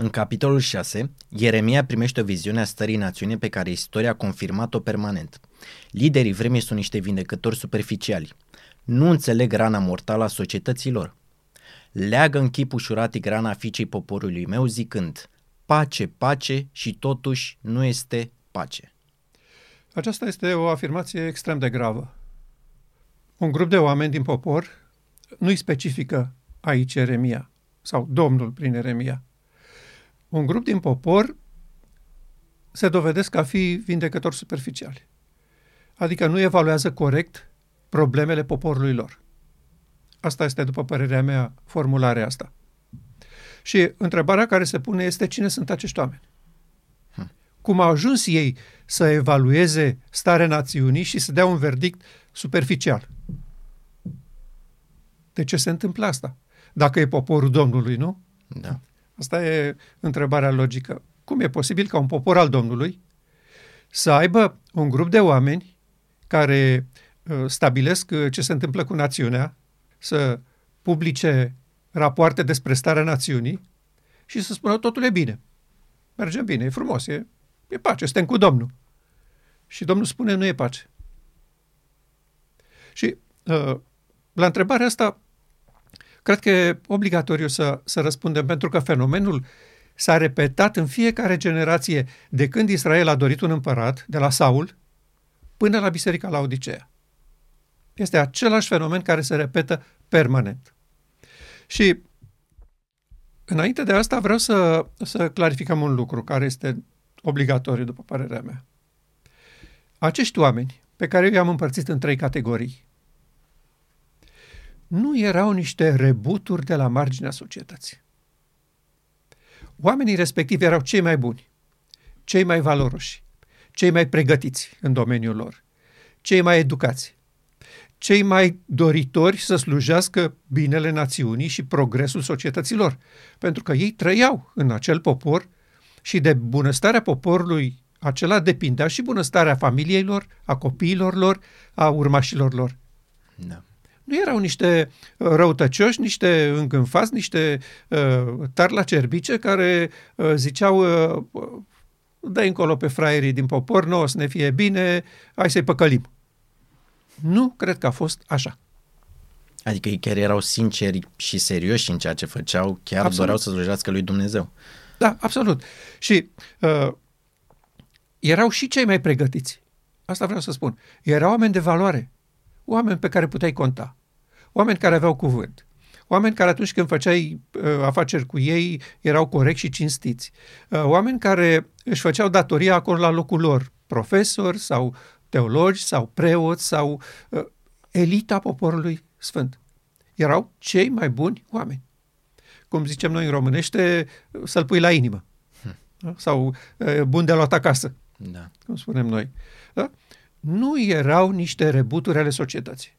În capitolul 6, Ieremia primește o viziune a stării națiunii pe care istoria a confirmat-o permanent. Liderii vremii sunt niște vindecători superficiali. Nu înțeleg rana mortală a societăților. Leagă în chip ușurat grana fiicei poporului meu zicând, pace, pace și totuși nu este pace. Aceasta este o afirmație extrem de gravă. Un grup de oameni din popor nu-i specifică aici Eremia sau Domnul prin Eremia. Un grup din popor se dovedesc a fi vindecători superficiali. Adică nu evaluează corect problemele poporului lor. Asta este, după părerea mea, formularea asta. Și întrebarea care se pune este cine sunt acești oameni? Hm. Cum au ajuns ei să evalueze starea națiunii și să dea un verdict superficial? De ce se întâmplă asta? Dacă e poporul Domnului, nu? Da. Asta e întrebarea logică. Cum e posibil ca un popor al Domnului să aibă un grup de oameni care uh, stabilesc uh, ce se întâmplă cu națiunea, să publice rapoarte despre starea națiunii și să spună totul e bine. Mergem bine, e frumos, e, e pace, suntem cu Domnul. Și Domnul spune nu e pace. Și uh, la întrebarea asta Cred că e obligatoriu să, să răspundem, pentru că fenomenul s-a repetat în fiecare generație de când Israel a dorit un împărat, de la Saul, până la Biserica la Odisea. Este același fenomen care se repetă permanent. Și înainte de asta vreau să, să clarificăm un lucru care este obligatoriu, după părerea mea. Acești oameni, pe care eu i-am împărțit în trei categorii, nu erau niște rebuturi de la marginea societății. Oamenii respectivi erau cei mai buni, cei mai valoroși, cei mai pregătiți în domeniul lor, cei mai educați, cei mai doritori să slujească binele națiunii și progresul societăților, pentru că ei trăiau în acel popor și de bunăstarea poporului acela depindea și bunăstarea familiei lor, a copiilor lor, a urmașilor lor. Da nu erau niște uh, răutăcioși, niște îngânfați, niște uh, tari la cerbice care uh, ziceau uh, dă încolo pe fraierii din popor, nu o să ne fie bine, hai să-i păcălim. Nu cred că a fost așa. Adică ei chiar erau sinceri și serioși în ceea ce făceau, chiar absolut. doreau să slujească lui Dumnezeu. Da, absolut. Și uh, erau și cei mai pregătiți. Asta vreau să spun. Erau oameni de valoare, oameni pe care puteai conta oameni care aveau cuvânt, oameni care atunci când făceai uh, afaceri cu ei erau corecți și cinstiți, uh, oameni care își făceau datoria acolo la locul lor, profesori sau teologi sau preoți sau uh, elita poporului sfânt. Erau cei mai buni oameni. Cum zicem noi în românește, să-l pui la inimă. Hm. Sau uh, bun de luat acasă. Da. Cum spunem noi. Da? Nu erau niște rebuturi ale societății.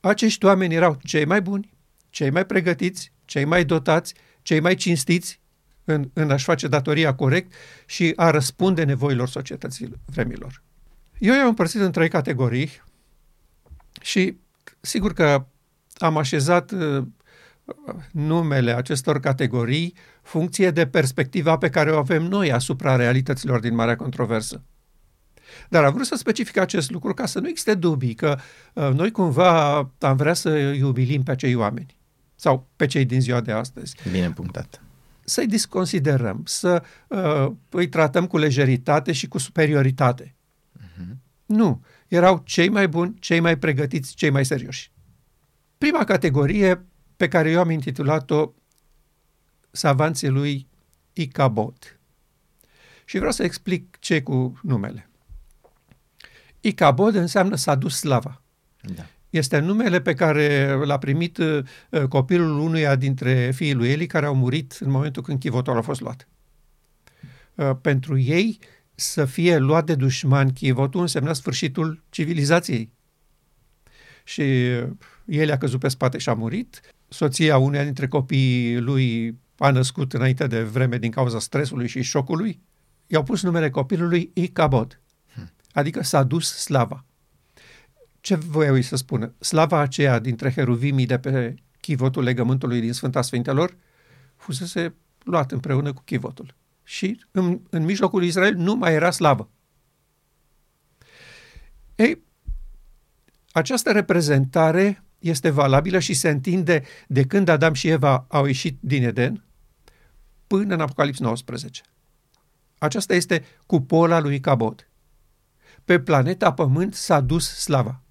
Acești oameni erau cei mai buni, cei mai pregătiți, cei mai dotați, cei mai cinstiți în, în a-și face datoria corect și a răspunde nevoilor societății vremilor. Eu i-am împărțit în trei categorii și sigur că am așezat uh, numele acestor categorii funcție de perspectiva pe care o avem noi asupra realităților din Marea Controversă. Dar am vrut să specific acest lucru ca să nu existe dubii că uh, noi cumva am vrea să iubilim pe acei oameni sau pe cei din ziua de astăzi. Bine punctat. Să-i disconsiderăm, să uh, îi tratăm cu lejeritate și cu superioritate. Uh-huh. Nu. Erau cei mai buni, cei mai pregătiți, cei mai serioși. Prima categorie pe care eu am intitulat-o Savanții lui Icabod. Și vreau să explic ce cu numele. Icabod înseamnă s-a dus slava. Da. Este numele pe care l-a primit uh, copilul unuia dintre fiii lui Eli care au murit în momentul când chivotul a fost luat. Uh, pentru ei să fie luat de dușman chivotul însemna sfârșitul civilizației. Și uh, el a căzut pe spate și a murit. Soția uneia dintre copiii lui a născut înainte de vreme din cauza stresului și șocului. I-au pus numele copilului Icabod. Adică s-a dus slava. Ce voiau să spună? Slava aceea dintre heruvimii de pe chivotul legământului din Sfânta Sfintelor fusese luat împreună cu chivotul. Și în, în mijlocul lui Israel nu mai era slavă. Ei, această reprezentare este valabilă și se întinde de când Adam și Eva au ieșit din Eden până în Apocalips 19. Aceasta este cupola lui Cabot. Pe planeta Pământ s-a dus slava.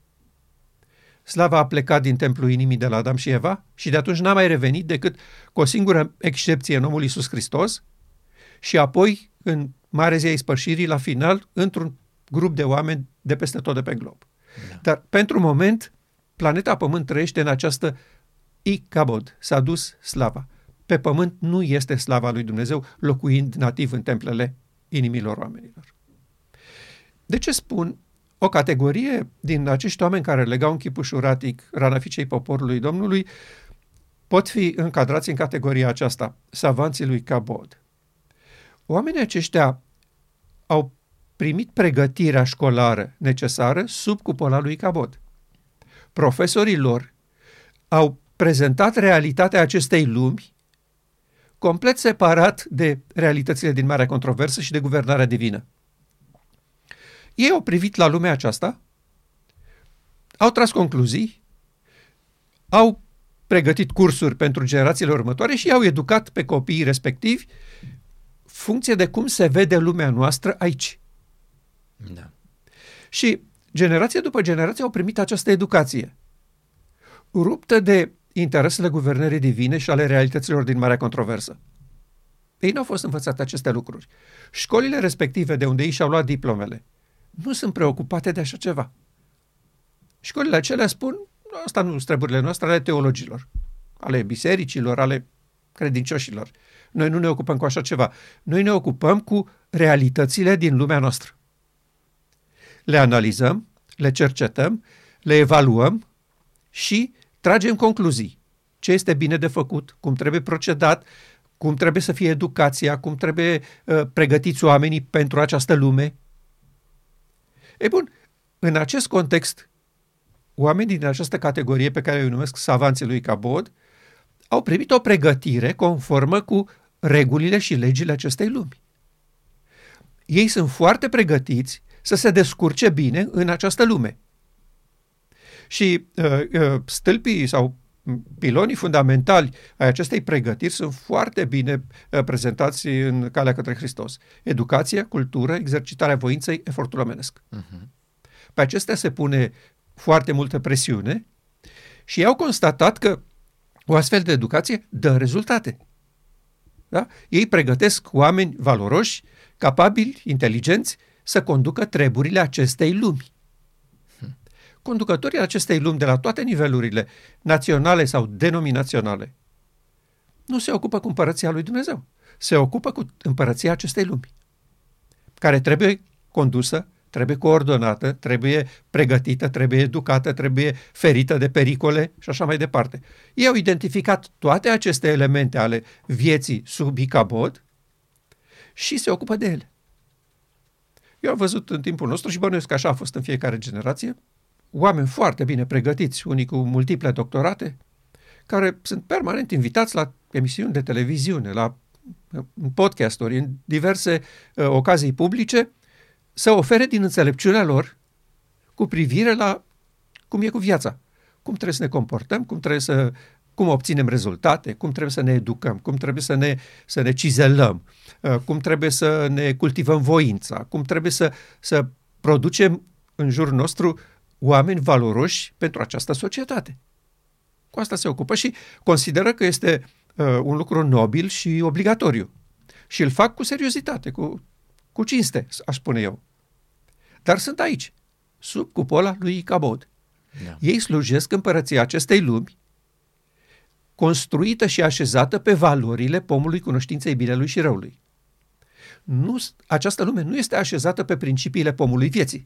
Slava a plecat din templul inimii de la Adam și Eva și de atunci n-a mai revenit decât cu o singură excepție în omul Iisus Hristos și apoi în Mare Zia Ispășirii, la final, într-un grup de oameni de peste tot de pe glob. Da. Dar pentru moment, planeta Pământ trăiește în această icabod, s-a dus slava. Pe pământ nu este slava lui Dumnezeu locuind nativ în templele inimilor oamenilor. De ce spun o categorie din acești oameni care legau în chip ușuratic rana ficei poporului Domnului pot fi încadrați în categoria aceasta, savanții lui Cabod. Oamenii aceștia au primit pregătirea școlară necesară sub cupola lui Cabot. Profesorii lor au prezentat realitatea acestei lumi complet separat de realitățile din Marea Controversă și de guvernarea divină. Ei au privit la lumea aceasta, au tras concluzii, au pregătit cursuri pentru generațiile următoare și i-au educat pe copiii respectivi funcție de cum se vede lumea noastră aici. Da. Și generație după generație au primit această educație, ruptă de interesele guvernării divine și ale realităților din Marea Controversă. Ei nu au fost învățate aceste lucruri. Școlile respective de unde ei și-au luat diplomele nu sunt preocupate de așa ceva. Școlile acelea spun, asta nu sunt treburile noastre, ale teologilor, ale bisericilor, ale credincioșilor. Noi nu ne ocupăm cu așa ceva. Noi ne ocupăm cu realitățile din lumea noastră. Le analizăm, le cercetăm, le evaluăm și tragem concluzii. Ce este bine de făcut, cum trebuie procedat, cum trebuie să fie educația, cum trebuie uh, pregătiți oamenii pentru această lume. E bun, în acest context, oamenii din această categorie pe care îi numesc savanții lui Cabod au primit o pregătire conformă cu regulile și legile acestei lumi. Ei sunt foarte pregătiți să se descurce bine în această lume. Și uh, uh, stâlpii sau pilonii fundamentali ai acestei pregătiri sunt foarte bine uh, prezentați în calea către Hristos. Educație, cultură, exercitarea voinței, efortul omenesc. Uh-huh. Pe acestea se pune foarte multă presiune și ei au constatat că o astfel de educație dă rezultate. Da? Ei pregătesc oameni valoroși, capabili, inteligenți, să conducă treburile acestei lumi. Conducătorii acestei lumi de la toate nivelurile, naționale sau denominaționale, nu se ocupă cu împărăția lui Dumnezeu. Se ocupă cu împărăția acestei lumi, care trebuie condusă, trebuie coordonată, trebuie pregătită, trebuie educată, trebuie ferită de pericole și așa mai departe. Ei au identificat toate aceste elemente ale vieții sub Icabod și se ocupă de ele. Eu am văzut în timpul nostru și bănuiesc că așa a fost în fiecare generație, oameni foarte bine pregătiți, unii cu multiple doctorate, care sunt permanent invitați la emisiuni de televiziune, la podcasturi, în diverse uh, ocazii publice, să ofere din înțelepciunea lor cu privire la cum e cu viața, cum trebuie să ne comportăm, cum trebuie să cum obținem rezultate, cum trebuie să ne educăm, cum trebuie să ne, să ne cizelăm, uh, cum trebuie să ne cultivăm voința, cum trebuie să, să producem în jurul nostru oameni valoroși pentru această societate. Cu asta se ocupă și consideră că este uh, un lucru nobil și obligatoriu. Și îl fac cu seriozitate, cu, cu cinste, aș spune eu. Dar sunt aici, sub cupola lui Icabod. Da. Ei slujesc împărăția acestei lumi construită și așezată pe valorile pomului cunoștinței binelui și răului. Nu, această lume nu este așezată pe principiile pomului vieții.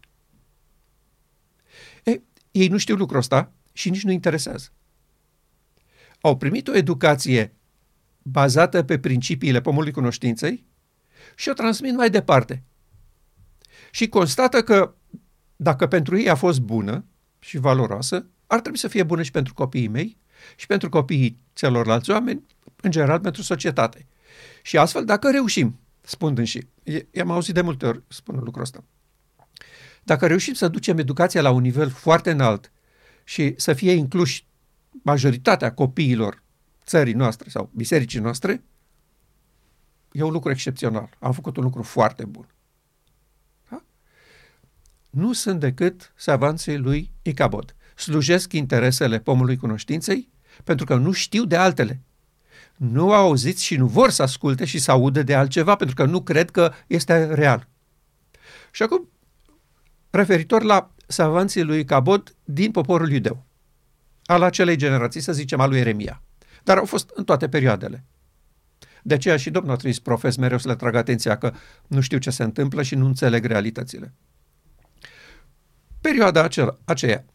E, ei nu știu lucrul ăsta și nici nu interesează. Au primit o educație bazată pe principiile pomului cunoștinței și o transmit mai departe. Și constată că dacă pentru ei a fost bună și valoroasă, ar trebui să fie bună și pentru copiii mei și pentru copiii celorlalți oameni, în general pentru societate. Și astfel, dacă reușim, spun și i-am auzit de multe ori spun lucrul ăsta, dacă reușim să ducem educația la un nivel foarte înalt și să fie incluși majoritatea copiilor țării noastre sau bisericii noastre, e un lucru excepțional. Am făcut un lucru foarte bun. Da? Nu sunt decât savanții lui Icabod. Slujesc interesele pomului cunoștinței pentru că nu știu de altele. Nu au auzit și nu vor să asculte și să audă de altceva pentru că nu cred că este real. Și acum, referitor la savanții lui Cabot din poporul iudeu, al acelei generații, să zicem, al lui Eremia. Dar au fost în toate perioadele. De aceea și Domnul a trimis profes mereu să le tragă atenția că nu știu ce se întâmplă și nu înțeleg realitățile. Perioada acela, aceea,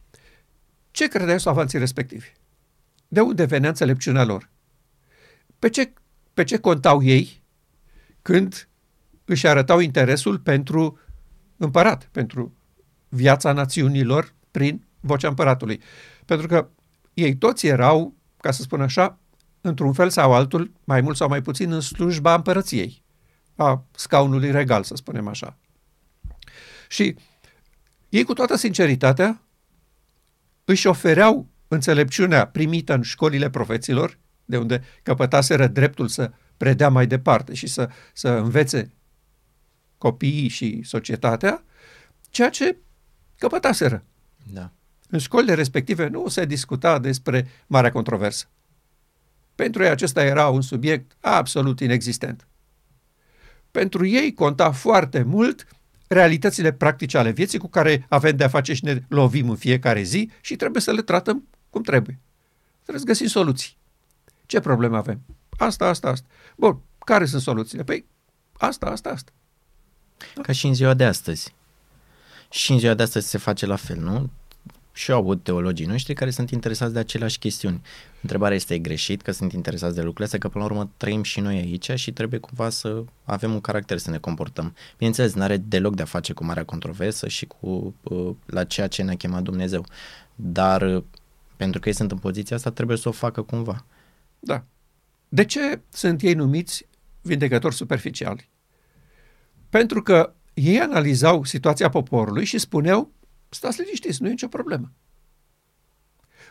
ce credeau savanții respectivi? De unde venea înțelepciunea lor? Pe ce, pe ce contau ei când își arătau interesul pentru împărat, pentru viața națiunilor prin vocea împăratului? Pentru că ei toți erau, ca să spun așa, într-un fel sau altul, mai mult sau mai puțin, în slujba împărăției, a scaunului regal, să spunem așa. Și ei, cu toată sinceritatea, își ofereau înțelepciunea primită în școlile profeților, de unde căpătaseră dreptul să predea mai departe și să, să învețe copiii și societatea, ceea ce căpătaseră. Da. În școlile respective nu se discuta despre marea controversă. Pentru ei acesta era un subiect absolut inexistent. Pentru ei conta foarte mult realitățile practice ale vieții cu care avem de-a face și ne lovim în fiecare zi și trebuie să le tratăm cum trebuie. Trebuie să găsim soluții. Ce probleme avem? Asta, asta, asta. Bun, care sunt soluțiile? Păi, asta, asta, asta. Ca și în ziua de astăzi. Și în ziua de astăzi se face la fel, nu? și au avut teologii noștri care sunt interesați de aceleași chestiuni. Întrebarea este greșit că sunt interesați de lucrurile astea, că până la urmă trăim și noi aici și trebuie cumva să avem un caracter să ne comportăm. Bineînțeles, nu are deloc de a face cu marea controversă și cu uh, la ceea ce ne-a chemat Dumnezeu. Dar uh, pentru că ei sunt în poziția asta, trebuie să o facă cumva. Da. De ce sunt ei numiți vindecători superficiali? Pentru că ei analizau situația poporului și spuneau stați liniștiți, nu e nicio problemă.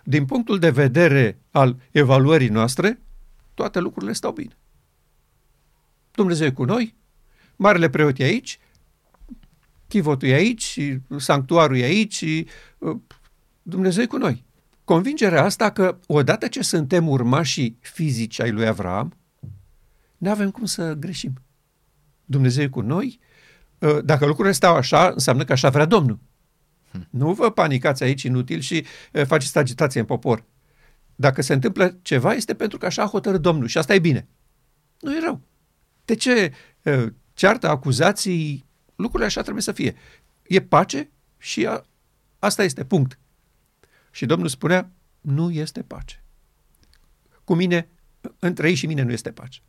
Din punctul de vedere al evaluării noastre, toate lucrurile stau bine. Dumnezeu e cu noi, Marele Preot e aici, chivotul e aici, sanctuarul e aici, uh, Dumnezeu e cu noi. Convingerea asta că odată ce suntem urmașii fizici ai lui Avram, nu avem cum să greșim. Dumnezeu e cu noi, uh, dacă lucrurile stau așa, înseamnă că așa vrea Domnul. Nu vă panicați aici inutil și uh, faceți agitație în popor. Dacă se întâmplă ceva, este pentru că așa a hotărât Domnul și asta e bine. Nu e rău. De ce uh, ceartă, acuzații, lucrurile așa trebuie să fie. E pace și a, asta este, punct. Și Domnul spunea, nu este pace. Cu mine, între ei și mine nu este pace.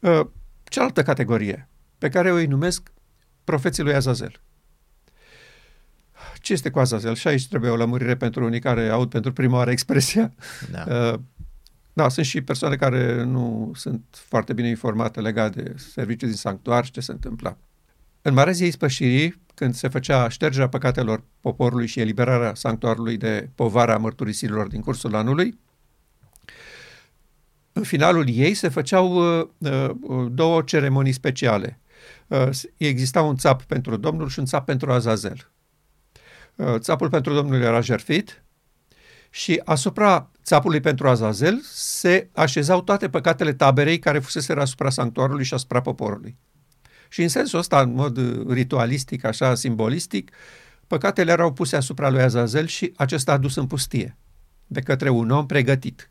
Uh, cealaltă categorie, pe care o îi numesc profeții lui Azazel. Ce este cu Azazel? Și aici trebuie o lămurire pentru unii care aud pentru prima oară expresia. Da. Uh, da, sunt și persoane care nu sunt foarte bine informate legat de serviciul din sanctuar și ce se întâmplă. În Marea Zi Spășirii, când se făcea ștergerea păcatelor poporului și eliberarea sanctuarului de povara mărturisirilor din cursul anului, în finalul ei se făceau uh, uh, două ceremonii speciale. Uh, exista un țap pentru Domnul și un țap pentru Azazel. Uh, țapul pentru Domnul era jertfit și asupra țapului pentru Azazel se așezau toate păcatele taberei care fusese asupra sanctuarului și asupra poporului. Și în sensul ăsta, în mod ritualistic, așa, simbolistic, păcatele erau puse asupra lui Azazel și acesta a dus în pustie de către un om pregătit.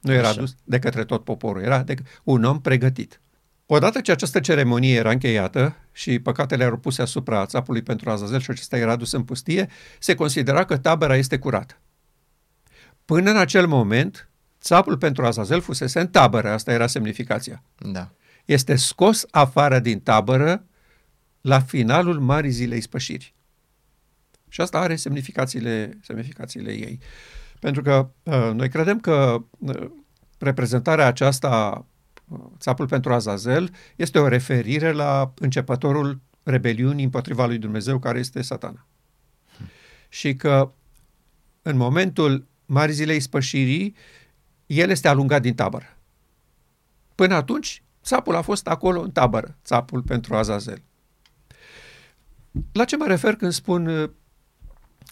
Nu era Așa. dus de către tot poporul, era de un om pregătit. Odată ce această ceremonie era încheiată și păcatele erau puse asupra țapului pentru Azazel și acesta era dus în pustie, se considera că tabăra este curată. Până în acel moment, țapul pentru Azazel fusese în tabără, asta era semnificația. Da. Este scos afară din tabără la finalul Marii Zilei Spășiri. Și asta are semnificațiile, semnificațiile ei. Pentru că uh, noi credem că uh, reprezentarea aceasta țapul pentru Azazel, este o referire la începătorul rebeliunii împotriva lui Dumnezeu, care este satana. Și că în momentul Marii Zilei Spășirii, el este alungat din tabără. Până atunci, țapul a fost acolo în tabără, țapul pentru Azazel. La ce mă refer când spun uh,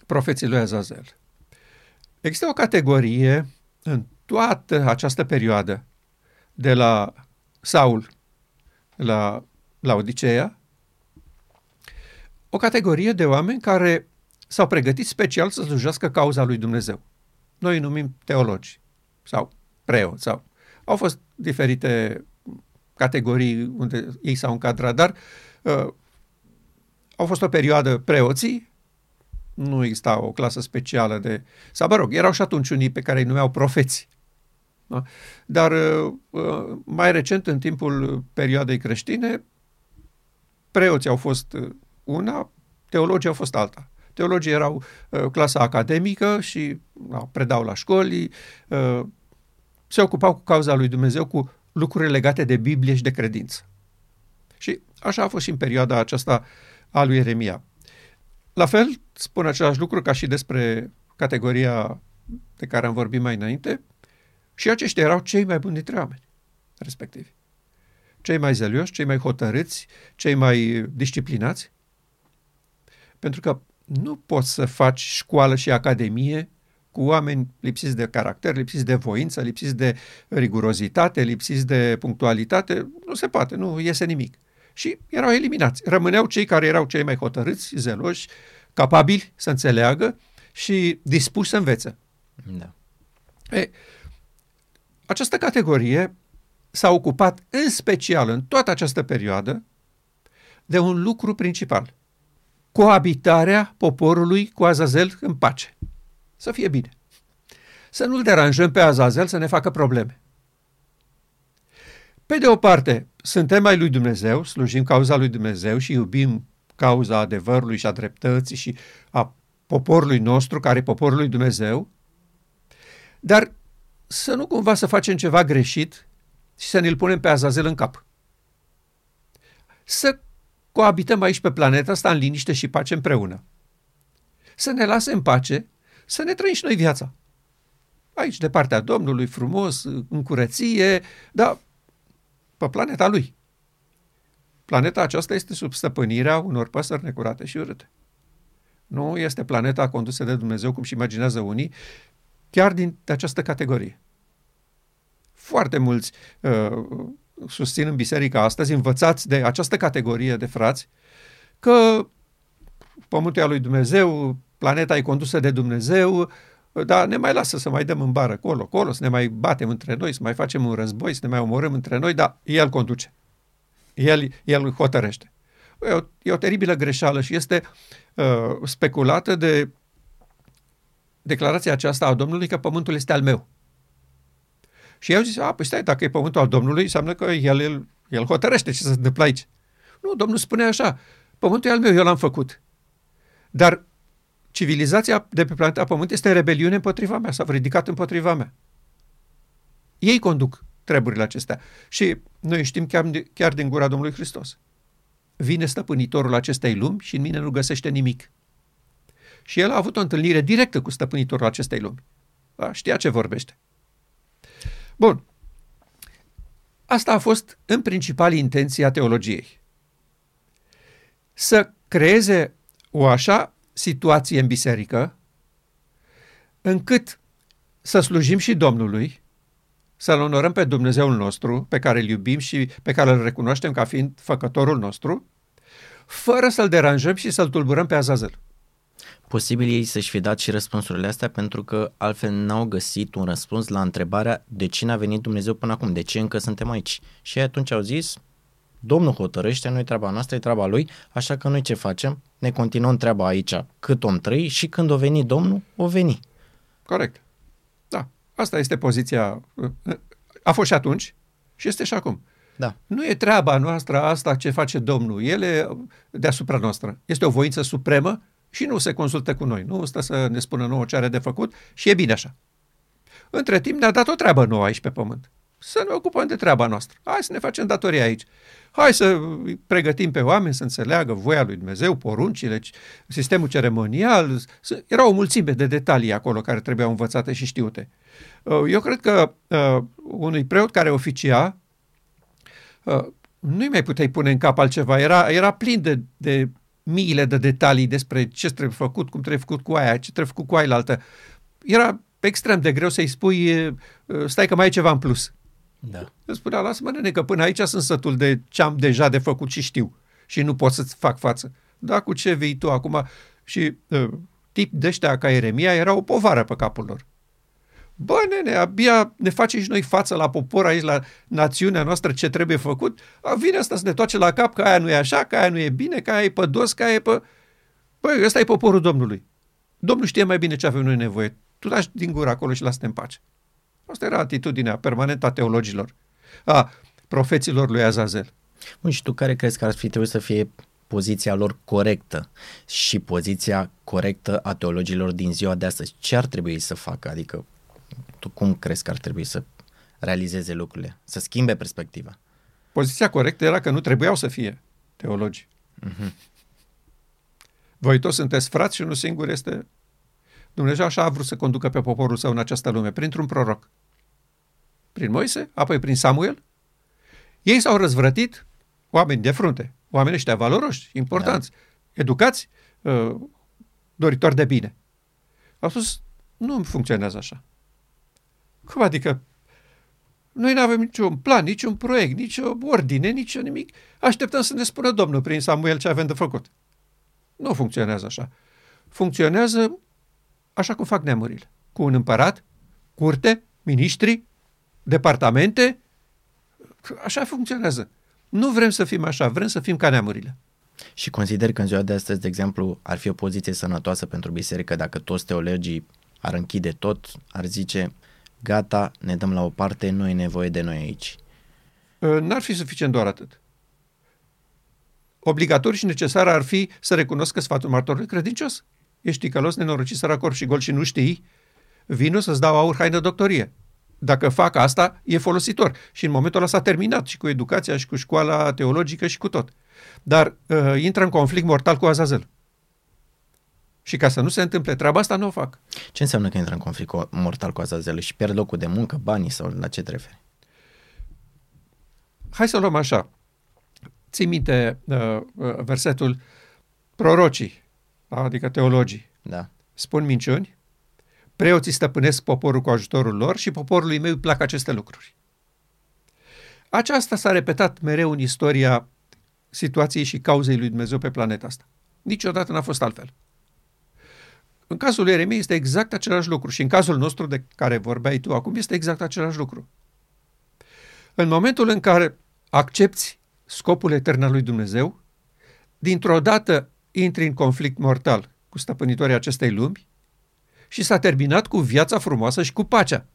profeții lui Azazel? Există o categorie în toată această perioadă, de la Saul la, la Odiseea, o categorie de oameni care s-au pregătit special să slujească cauza lui Dumnezeu. Noi îi numim teologi sau preoți sau au fost diferite categorii unde ei s-au încadrat, dar uh, au fost o perioadă preoții, nu exista o clasă specială de... Sau, mă rog, erau și atunci unii pe care îi numeau profeți. Da? Dar uh, uh mai recent, în timpul perioadei creștine, preoții au fost uh, una, teologii au fost alta. Teologii erau uh, clasa academică și uh, predau la școli, uh, se ocupau cu cauza lui Dumnezeu, cu lucruri legate de Biblie și de credință. Și așa a fost și în perioada aceasta a lui Eremia. La fel, spun același lucru ca și despre categoria de care am vorbit mai înainte, și aceștia erau cei mai buni dintre oameni, respectivi. Cei mai zelioși, cei mai hotărâți, cei mai disciplinați. Pentru că nu poți să faci școală și academie cu oameni lipsiți de caracter, lipsiți de voință, lipsiți de rigurozitate, lipsiți de punctualitate. Nu se poate, nu iese nimic. Și erau eliminați. Rămâneau cei care erau cei mai hotărâți, zeloși, capabili să înțeleagă și dispuși să învețe. Da. E, această categorie s-a ocupat în special în toată această perioadă de un lucru principal – coabitarea poporului cu Azazel în pace. Să fie bine. Să nu-l deranjăm pe Azazel să ne facă probleme. Pe de o parte, suntem ai lui Dumnezeu, slujim cauza lui Dumnezeu și iubim cauza adevărului și a dreptății și a poporului nostru, care e poporul lui Dumnezeu, dar să nu cumva să facem ceva greșit și să ne-l punem pe Azazel în cap. Să coabităm aici pe planeta asta în liniște și pace împreună. Să ne lase în pace, să ne trăim și noi viața. Aici, de partea Domnului, frumos, în curăție, dar pe planeta lui. Planeta aceasta este sub stăpânirea unor păsări necurate și urâte. Nu este planeta condusă de Dumnezeu, cum și imaginează unii, chiar din această categorie. Foarte mulți uh, susțin în biserica astăzi, învățați de această categorie de frați, că pământul e al lui Dumnezeu, planeta e condusă de Dumnezeu, dar ne mai lasă să mai dăm în bară colo, colo, să ne mai batem între noi, să mai facem un război, să ne mai omorâm între noi, dar El conduce. El, el hotărăște. E o, e o teribilă greșeală și este uh, speculată de declarația aceasta a Domnului că pământul este al meu. Și eu zis, a, păi stai, dacă e pământul al Domnului, înseamnă că el, el, el hotărăște ce se întâmplă aici. Nu, Domnul spune așa, pământul e al meu, eu l-am făcut. Dar civilizația de pe planeta Pământ este în rebeliune împotriva mea, s-a ridicat împotriva mea. Ei conduc treburile acestea. Și noi știm chiar, chiar din gura Domnului Hristos. Vine stăpânitorul acestei lumi și în mine nu găsește nimic. Și el a avut o întâlnire directă cu stăpânitorul acestei lumi. Da? Știa ce vorbește. Bun. Asta a fost în principal intenția teologiei. Să creeze o așa situație în biserică încât să slujim și Domnului, să-L onorăm pe Dumnezeul nostru, pe care îl iubim și pe care îl recunoaștem ca fiind făcătorul nostru, fără să-L deranjăm și să-L tulburăm pe Azazel. Posibil ei să-și fi dat și răspunsurile astea pentru că altfel n-au găsit un răspuns la întrebarea de ce n-a venit Dumnezeu până acum, de ce încă suntem aici. Și atunci au zis, Domnul hotărăște, noi treaba noastră, e treaba lui, așa că noi ce facem? Ne continuăm treaba aici cât om trăi și când o veni Domnul, o veni. Corect. Da, asta este poziția. A fost și atunci și este și acum. Da. Nu e treaba noastră asta ce face Domnul. El e deasupra noastră. Este o voință supremă și nu se consultă cu noi. Nu stă să ne spună nouă ce are de făcut și e bine așa. Între timp ne-a dat o treabă nouă aici pe pământ. să ne ocupăm de treaba noastră. Hai să ne facem datoria aici. Hai să pregătim pe oameni să înțeleagă voia lui Dumnezeu, poruncile, sistemul ceremonial. Era o mulțime de detalii acolo care trebuiau învățate și știute. Uh, eu cred că uh, unui preot care oficia, uh, nu-i mai puteai pune în cap altceva. Era, era plin de, de miile de detalii despre ce trebuie făcut, cum trebuie făcut cu aia, ce trebuie făcut cu aia altă. Era extrem de greu să-i spui, uh, stai că mai e ceva în plus. Da. Îmi spunea, lasă-mă, nene, că până aici sunt sătul de ce am deja de făcut și știu. Și nu pot să-ți fac față. Da, cu ce vii tu acum? Și uh, tip de ăștia ca Eremia era o povară pe capul lor. Bă, nene, abia ne face și noi față la popor aici, la națiunea noastră, ce trebuie făcut. A, vine asta să ne toace la cap că aia nu e așa, că aia nu e bine, că aia e pădos, că aia e pe... Băi, ăsta e poporul Domnului. Domnul știe mai bine ce avem noi nevoie. Tu lași din gură acolo și lasă-te în pace. Asta era atitudinea permanentă a teologilor, a profeților lui Azazel. Bun, și tu care crezi că ar fi trebuit să fie poziția lor corectă și poziția corectă a teologilor din ziua de astăzi? Ce ar trebui să facă? Adică tu cum crezi că ar trebui să realizeze lucrurile, să schimbe perspectiva? Poziția corectă era că nu trebuiau să fie teologi. Uh-huh. Voi toți sunteți frați și unul singur este Dumnezeu așa a vrut să conducă pe poporul său în această lume, printr-un proroc. Prin Moise, apoi prin Samuel. Ei s-au răzvrătit, oameni de frunte, oameni ăștia valoroși, importanți, da. educați, uh, doritori de bine. Au spus, nu funcționează așa. Cum adică? Noi nu avem niciun plan, niciun proiect, nicio ordine, nicio nimic. Așteptăm să ne spună Domnul prin Samuel ce avem de făcut. Nu funcționează așa. Funcționează așa cum fac neamurile. Cu un împărat, curte, miniștri, departamente, așa funcționează. Nu vrem să fim așa, vrem să fim ca neamurile. Și consider că în ziua de astăzi, de exemplu, ar fi o poziție sănătoasă pentru biserică dacă toți teologii ar închide tot, ar zice, gata, ne dăm la o parte, nu e nevoie de noi aici. Ă, n-ar fi suficient doar atât. Obligatoriu și necesar ar fi să recunoscă sfatul martorului credincios ești ticălos, nenorocit, săracor și gol și nu știi, vino să-ți dau aur haină doctorie. Dacă fac asta, e folositor. Și în momentul ăla s-a terminat și cu educația și cu școala teologică și cu tot. Dar uh, intră în conflict mortal cu Azazel. Și ca să nu se întâmple treaba asta, nu o fac. Ce înseamnă că intră în conflict mortal cu Azazel și pierd locul de muncă, banii sau la ce te referi? Hai să luăm așa. Ții minte uh, uh, versetul prorocii adică teologii, da. spun minciuni, preoții stăpânesc poporul cu ajutorul lor și poporului meu îi plac aceste lucruri. Aceasta s-a repetat mereu în istoria situației și cauzei lui Dumnezeu pe planeta asta. Niciodată n-a fost altfel. În cazul lui Eremie este exact același lucru și în cazul nostru de care vorbeai tu acum este exact același lucru. În momentul în care accepti scopul etern al lui Dumnezeu, dintr-o dată intri în conflict mortal cu stăpânitorii acestei lumi și s-a terminat cu viața frumoasă și cu pacea.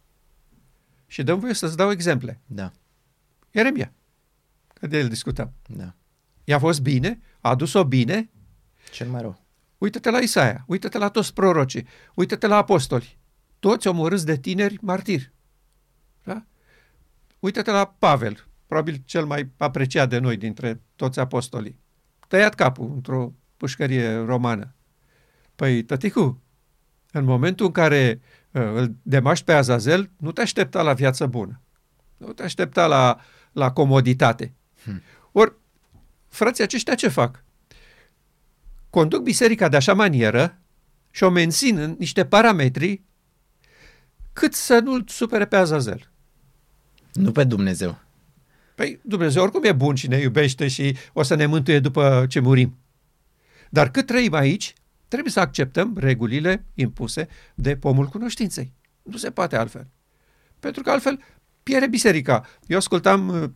Și dăm voie să-ți dau exemple. Da. Ieremia, că de el discutam. Da. I-a fost bine, a adus-o bine. Cel mai rău. Uită-te la Isaia, uită-te la toți prorocii, uită-te la apostoli. Toți omorâți de tineri martiri. Da? Uită-te la Pavel, probabil cel mai apreciat de noi dintre toți apostolii. Tăiat capul într-o pușcărie romană. Păi, tăticu, în momentul în care uh, îl demaști pe Azazel, nu te aștepta la viață bună. Nu te aștepta la, la comoditate. Hmm. Ori, frații aceștia ce fac? Conduc biserica de așa manieră și o mențin în niște parametri cât să nu-l supere pe Azazel. Nu pe Dumnezeu. Păi Dumnezeu oricum e bun și ne iubește și o să ne mântuie după ce murim. Dar cât trăim aici, trebuie să acceptăm regulile impuse de pomul cunoștinței. Nu se poate altfel. Pentru că altfel pierde biserica. Eu ascultam uh,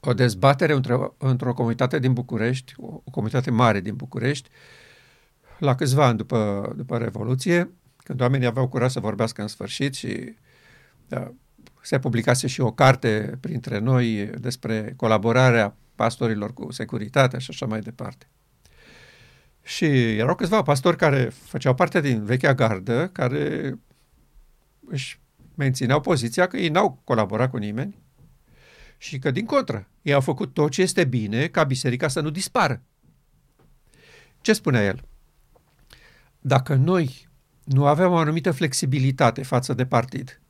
o dezbatere într-o, într-o comunitate din București, o, o comunitate mare din București, la câțiva ani după, după Revoluție, când oamenii aveau curaj să vorbească în sfârșit și da, se publicase și o carte printre noi despre colaborarea pastorilor cu securitatea și așa mai departe. Și erau câțiva pastori care făceau parte din vechea gardă, care își mențineau poziția că ei n-au colaborat cu nimeni și că, din contră, ei au făcut tot ce este bine ca biserica să nu dispară. Ce spunea el? Dacă noi nu aveam o anumită flexibilitate față de partid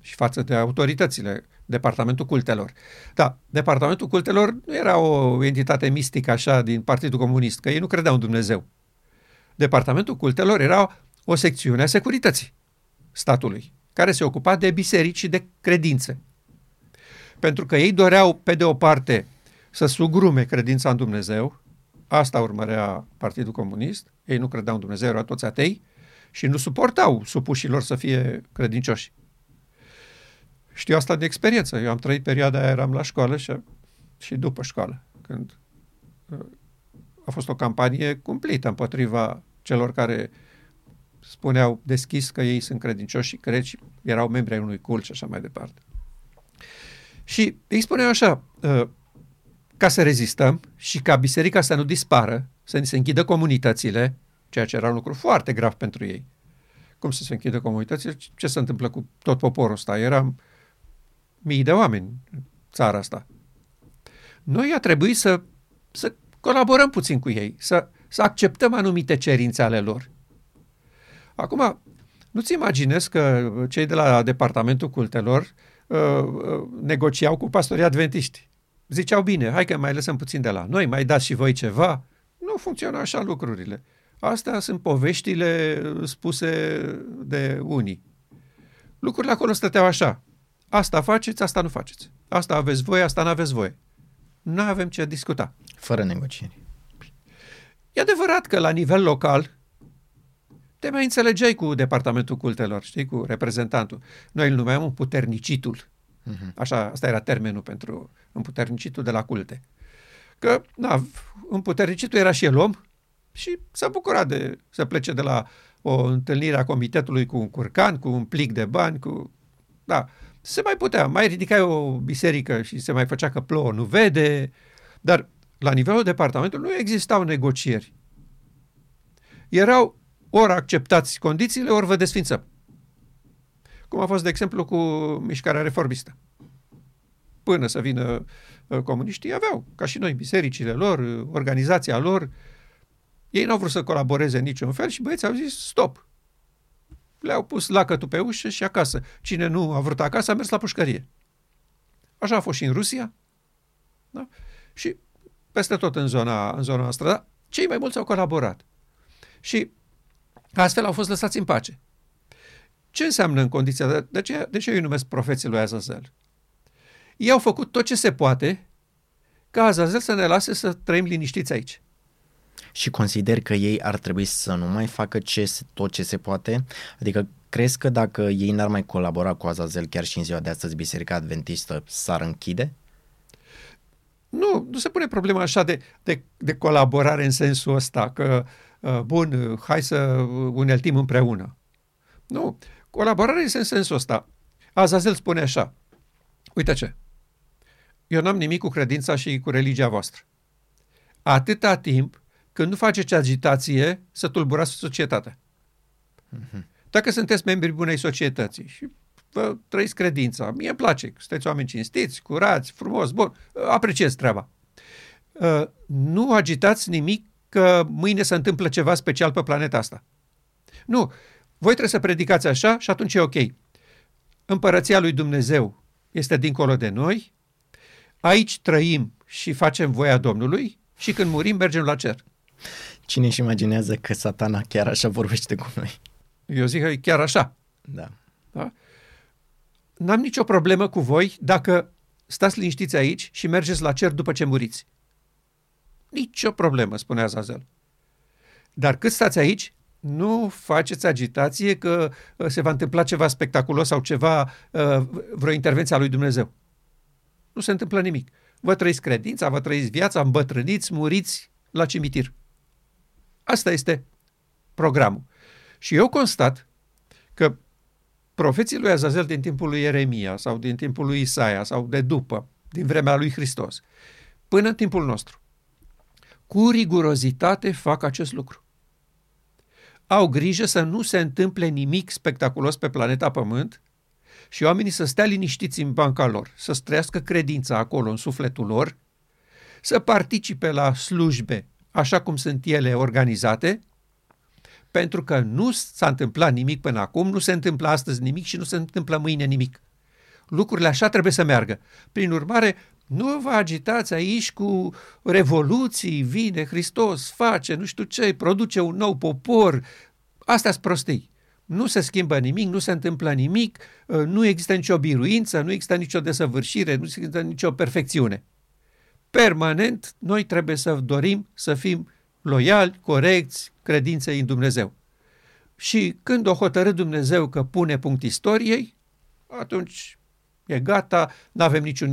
și față de autoritățile, Departamentul Cultelor. Da, Departamentul Cultelor nu era o entitate mistică așa din Partidul Comunist, că ei nu credeau în Dumnezeu. Departamentul Cultelor era o secțiune a securității statului, care se ocupa de biserici și de credințe. Pentru că ei doreau, pe de o parte, să sugrume credința în Dumnezeu, asta urmărea Partidul Comunist, ei nu credeau în Dumnezeu, erau toți atei, și nu suportau supușilor să fie credincioși. Știu asta de experiență. Eu am trăit perioada aia, eram la școală și, și după școală, când uh, a fost o campanie cumplită împotriva celor care spuneau deschis că ei sunt credincioși și cred și erau membri ai unui cult și așa mai departe. Și îi spuneau așa, uh, ca să rezistăm și ca biserica să nu dispară, să ni se închidă comunitățile, ceea ce era un lucru foarte grav pentru ei. Cum să se închidă comunitățile? Ce se întâmplă cu tot poporul ăsta? Eram mii de oameni în țara asta. Noi a trebuit să, să colaborăm puțin cu ei, să, să acceptăm anumite cerințe ale lor. Acum, nu-ți imaginezi că cei de la Departamentul Cultelor uh, uh, negociau cu pastorii adventiști. Ziceau, bine, hai că mai lăsăm puțin de la noi, mai dați și voi ceva. Nu funcționa așa lucrurile. Astea sunt poveștile spuse de unii. Lucrurile acolo stăteau așa. Asta faceți, asta nu faceți. Asta aveți voie, asta nu aveți voie. Nu avem ce discuta. Fără negocieri. E adevărat că la nivel local te mai înțelegeai cu departamentul cultelor, știi, cu reprezentantul. Noi îl numeam împuternicitul. Uh-huh. Așa, asta era termenul pentru împuternicitul de la culte. Că, na, împuternicitul era și el om și s-a bucurat de să plece de la o întâlnire a comitetului cu un curcan, cu un plic de bani, cu... Da, se mai putea, mai ridicai o biserică și se mai făcea că plouă, nu vede, dar la nivelul departamentului nu existau negocieri. Erau ori acceptați condițiile, ori vă desfințăm. Cum a fost, de exemplu, cu mișcarea reformistă. Până să vină uh, comuniștii, aveau, ca și noi, bisericile lor, uh, organizația lor. Ei n-au vrut să colaboreze în niciun fel și băieții au zis stop. Le-au pus lacătul pe ușă și acasă. Cine nu a vrut acasă a mers la pușcărie. Așa a fost și în Rusia. Da? Și peste tot în zona, în zona noastră. Dar cei mai mulți au colaborat. Și Astfel au fost lăsați în pace. Ce înseamnă în condiția de, de ce, de ce eu îi numesc profeții lui Azazel? Ei au făcut tot ce se poate ca Azazel să ne lase să trăim liniștiți aici. Și consider că ei ar trebui să nu mai facă ce, tot ce se poate? Adică crezi că dacă ei n-ar mai colabora cu Azazel chiar și în ziua de astăzi Biserica Adventistă s-ar închide? Nu, nu se pune problema așa de, de, de colaborare în sensul ăsta, că uh, Uh, bun, uh, hai să uneltim împreună. Nu, colaborarea este în sensul ăsta. Azazel spune așa, uite ce, eu n-am nimic cu credința și cu religia voastră. Atâta timp când nu faceți agitație să tulburați societatea. Mm-hmm. Dacă sunteți membri bunei societății și vă trăiți credința, mie îmi place, sunteți oameni cinstiți, curați, frumos, bun, apreciez treaba. Uh, nu agitați nimic că mâine se întâmplă ceva special pe planeta asta. Nu. Voi trebuie să predicați așa și atunci e ok. Împărăția lui Dumnezeu este dincolo de noi, aici trăim și facem voia Domnului și când murim mergem la cer. Cine își imaginează că satana chiar așa vorbește cu noi? Eu zic că e chiar așa. Da. da? N-am nicio problemă cu voi dacă stați liniștiți aici și mergeți la cer după ce muriți. Nicio problemă, spunea Azazel. Dar cât stați aici, nu faceți agitație că uh, se va întâmpla ceva spectaculos sau ceva, uh, vreo intervenție a lui Dumnezeu. Nu se întâmplă nimic. Vă trăiți credința, vă trăiți viața, îmbătrâniți, muriți la cimitir. Asta este programul. Și eu constat că profeții lui Azazel din timpul lui Ieremia sau din timpul lui Isaia sau de după, din vremea lui Hristos, până în timpul nostru, cu rigurozitate fac acest lucru. Au grijă să nu se întâmple nimic spectaculos pe planeta Pământ și oamenii să stea liniștiți în banca lor, să străiască credința acolo în sufletul lor, să participe la slujbe așa cum sunt ele organizate, pentru că nu s-a întâmplat nimic până acum, nu se întâmplă astăzi nimic și nu se întâmplă mâine nimic. Lucrurile așa trebuie să meargă. Prin urmare, nu vă agitați aici cu revoluții, vine Hristos, face nu știu ce, produce un nou popor. Astea sunt prostii. Nu se schimbă nimic, nu se întâmplă nimic, nu există nicio biruință, nu există nicio desăvârșire, nu există nicio perfecțiune. Permanent, noi trebuie să dorim să fim loiali, corecți, credinței în Dumnezeu. Și când o hotărâ Dumnezeu că pune punct istoriei, atunci e gata, nu avem niciun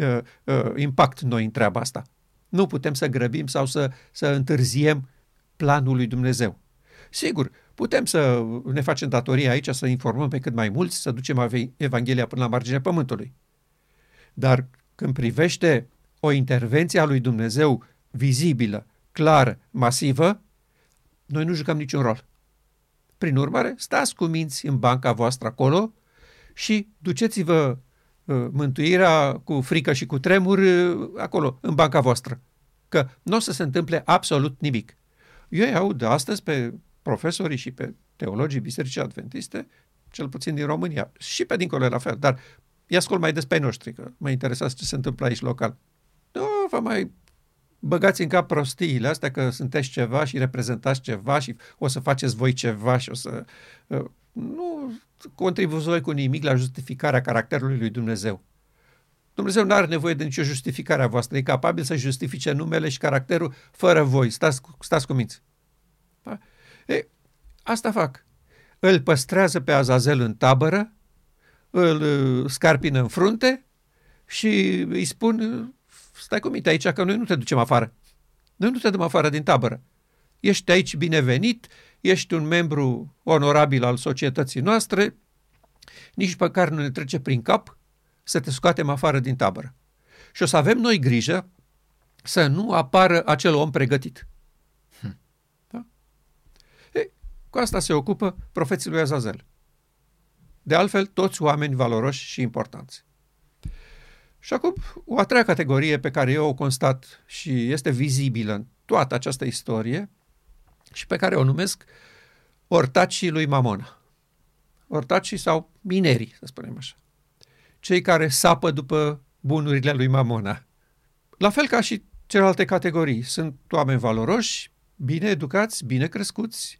uh, uh, impact noi în treaba asta. Nu putem să grăbim sau să, să întârziem planul lui Dumnezeu. Sigur, putem să ne facem datoria aici, să informăm pe cât mai mulți, să ducem Evanghelia până la marginea pământului. Dar când privește o intervenție a lui Dumnezeu vizibilă, clară, masivă, noi nu jucăm niciun rol. Prin urmare, stați cu minți în banca voastră acolo și duceți-vă uh, mântuirea cu frică și cu tremur uh, acolo, în banca voastră. Că nu o să se întâmple absolut nimic. Eu îi aud astăzi pe profesorii și pe teologii bisericii adventiste, cel puțin din România, și pe dincolo la fel, dar i ascult mai des pe noștri, că mă interesează ce se întâmplă aici local. Nu vă mai băgați în cap prostiile astea că sunteți ceva și reprezentați ceva și o să faceți voi ceva și o să... Uh, nu contribuți voi cu nimic la justificarea caracterului lui Dumnezeu. Dumnezeu nu are nevoie de nicio justificare a voastră. E capabil să justifice numele și caracterul fără voi. Stați, stați cu minți. Da? E, asta fac. Îl păstrează pe Azazel în tabără, îl uh, scarpină în frunte și îi spun stai cu minte aici că noi nu te ducem afară. Noi nu te dăm afară din tabără. Ești aici binevenit, ești un membru onorabil al societății noastre, nici care nu ne trece prin cap să te scoatem afară din tabără. Și o să avem noi grijă să nu apară acel om pregătit. Hm. Da? E, cu asta se ocupă profeții lui Azazel. De altfel, toți oameni valoroși și importanți. Și acum, o a treia categorie pe care eu o constat și este vizibilă în toată această istorie și pe care o numesc ortacii lui Mamona. Ortacii sau minerii, să spunem așa. Cei care sapă după bunurile lui Mamona. La fel ca și celelalte categorii. Sunt oameni valoroși, bine educați, bine crescuți,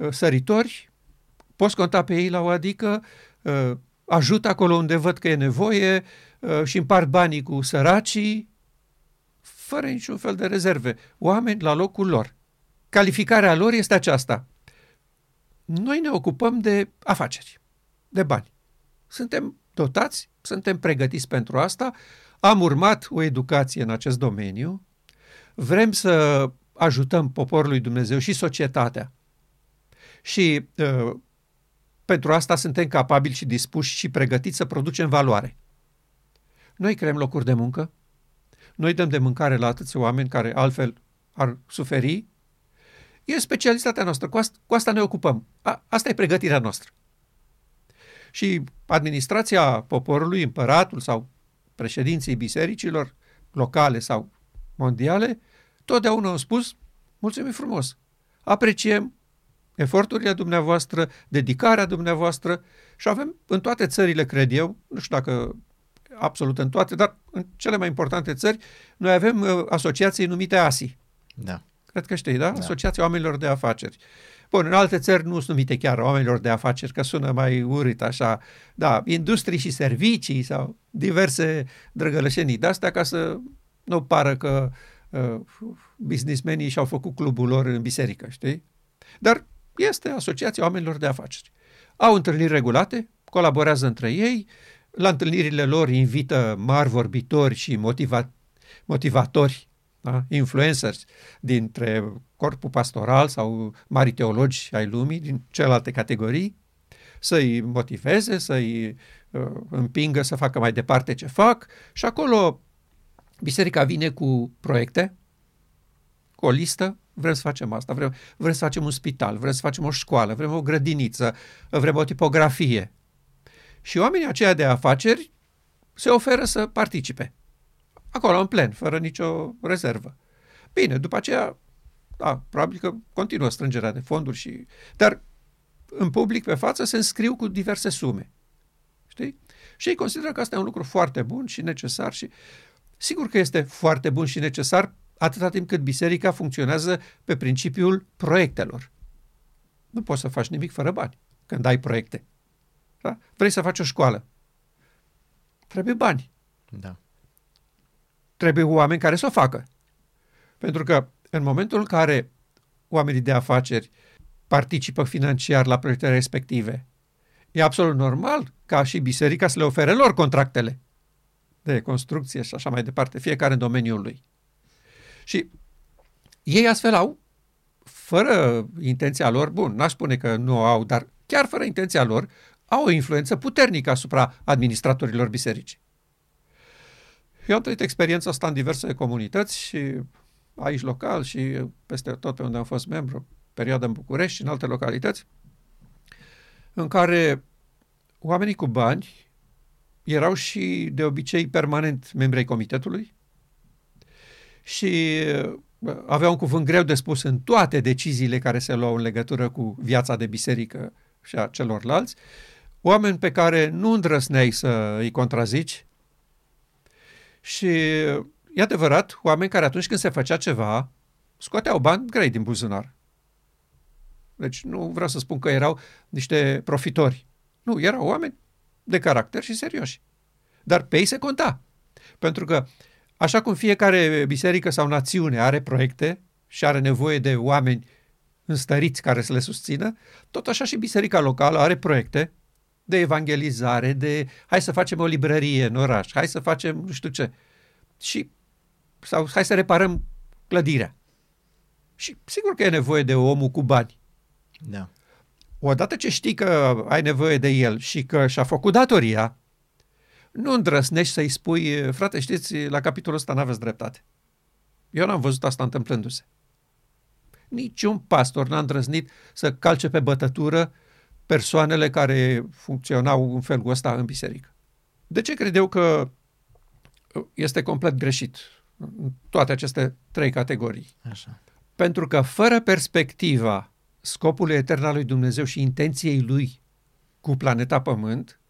ă, săritori, poți conta pe ei la o adică, ă, ajută acolo unde văd că e nevoie, Uh, și împart banii cu săracii, fără niciun fel de rezerve. Oameni la locul lor. Calificarea lor este aceasta. Noi ne ocupăm de afaceri, de bani. Suntem dotați, suntem pregătiți pentru asta, am urmat o educație în acest domeniu, vrem să ajutăm poporul lui Dumnezeu și societatea. Și uh, pentru asta suntem capabili și dispuși și pregătiți să producem valoare. Noi creăm locuri de muncă, noi dăm de mâncare la atâția oameni care altfel ar suferi. E specialitatea noastră, cu asta, cu asta ne ocupăm. A, asta e pregătirea noastră. Și administrația poporului, împăratul sau președinții bisericilor locale sau mondiale, totdeauna au spus, mulțumim frumos, apreciem eforturile dumneavoastră, dedicarea dumneavoastră și avem în toate țările, cred eu, nu știu dacă absolut în toate, dar în cele mai importante țări, noi avem uh, asociații numite ASI. Da. Cred că știi, da? da? Asociația Oamenilor de Afaceri. Bun, în alte țări nu sunt numite chiar oamenilor de afaceri, că sună mai urât așa. Da, industrii și servicii sau diverse drăgălășenii de astea ca să nu pară că uh, businessmenii și-au făcut clubul lor în biserică, știi? Dar este Asociația Oamenilor de Afaceri. Au întâlniri regulate, colaborează între ei, la întâlnirile lor invită mari vorbitori și motiva- motivatori, da? influencers dintre corpul pastoral sau mari teologi ai lumii, din celelalte categorii, să-i motiveze, să-i uh, împingă să facă mai departe ce fac și acolo biserica vine cu proiecte, cu o listă, vrem să facem asta, vrem, vrem să facem un spital, vrem să facem o școală, vrem o grădiniță, vrem o tipografie, Și oamenii aceia de afaceri se oferă să participe. Acolo, în plen, fără nicio rezervă. Bine, după aceea, da, probabil că continuă strângerea de fonduri și... Dar în public, pe față, se înscriu cu diverse sume. Știi? Și ei consideră că asta e un lucru foarte bun și necesar și sigur că este foarte bun și necesar atâta timp cât biserica funcționează pe principiul proiectelor. Nu poți să faci nimic fără bani când ai proiecte. Da? Vrei să faci o școală. Trebuie bani. Da. Trebuie oameni care să o facă. Pentru că în momentul în care oamenii de afaceri participă financiar la proiectele respective, e absolut normal ca și biserica să le ofere lor contractele de construcție și așa mai departe, fiecare în domeniul lui. Și ei astfel au, fără intenția lor, bun, n-aș spune că nu o au, dar chiar fără intenția lor, au o influență puternică asupra administratorilor bisericii. Eu am trăit experiența asta în diverse comunități și aici local și peste tot pe unde am fost membru, perioada în București și în alte localități, în care oamenii cu bani erau și de obicei permanent membrii comitetului și aveau un cuvânt greu de spus în toate deciziile care se luau în legătură cu viața de biserică și a celorlalți, oameni pe care nu îndrăsneai să îi contrazici și e adevărat, oameni care atunci când se făcea ceva, scoateau bani grei din buzunar. Deci nu vreau să spun că erau niște profitori. Nu, erau oameni de caracter și serioși. Dar pe ei se conta. Pentru că, așa cum fiecare biserică sau națiune are proiecte și are nevoie de oameni înstăriți care să le susțină, tot așa și biserica locală are proiecte de evangelizare, de hai să facem o librărie în oraș, hai să facem nu știu ce. Și sau hai să reparăm clădirea. Și sigur că e nevoie de omul cu bani. Da. Odată ce știi că ai nevoie de el și că și-a făcut datoria, nu îndrăsnești să-i spui, frate, știți, la capitolul ăsta n-aveți dreptate. Eu n-am văzut asta întâmplându-se. Niciun pastor n-a îndrăznit să calce pe bătătură persoanele care funcționau în felul ăsta în biserică. De ce cred eu că este complet greșit în toate aceste trei categorii? Așa. Pentru că fără perspectiva scopului etern al lui Dumnezeu și intenției lui cu planeta Pământ,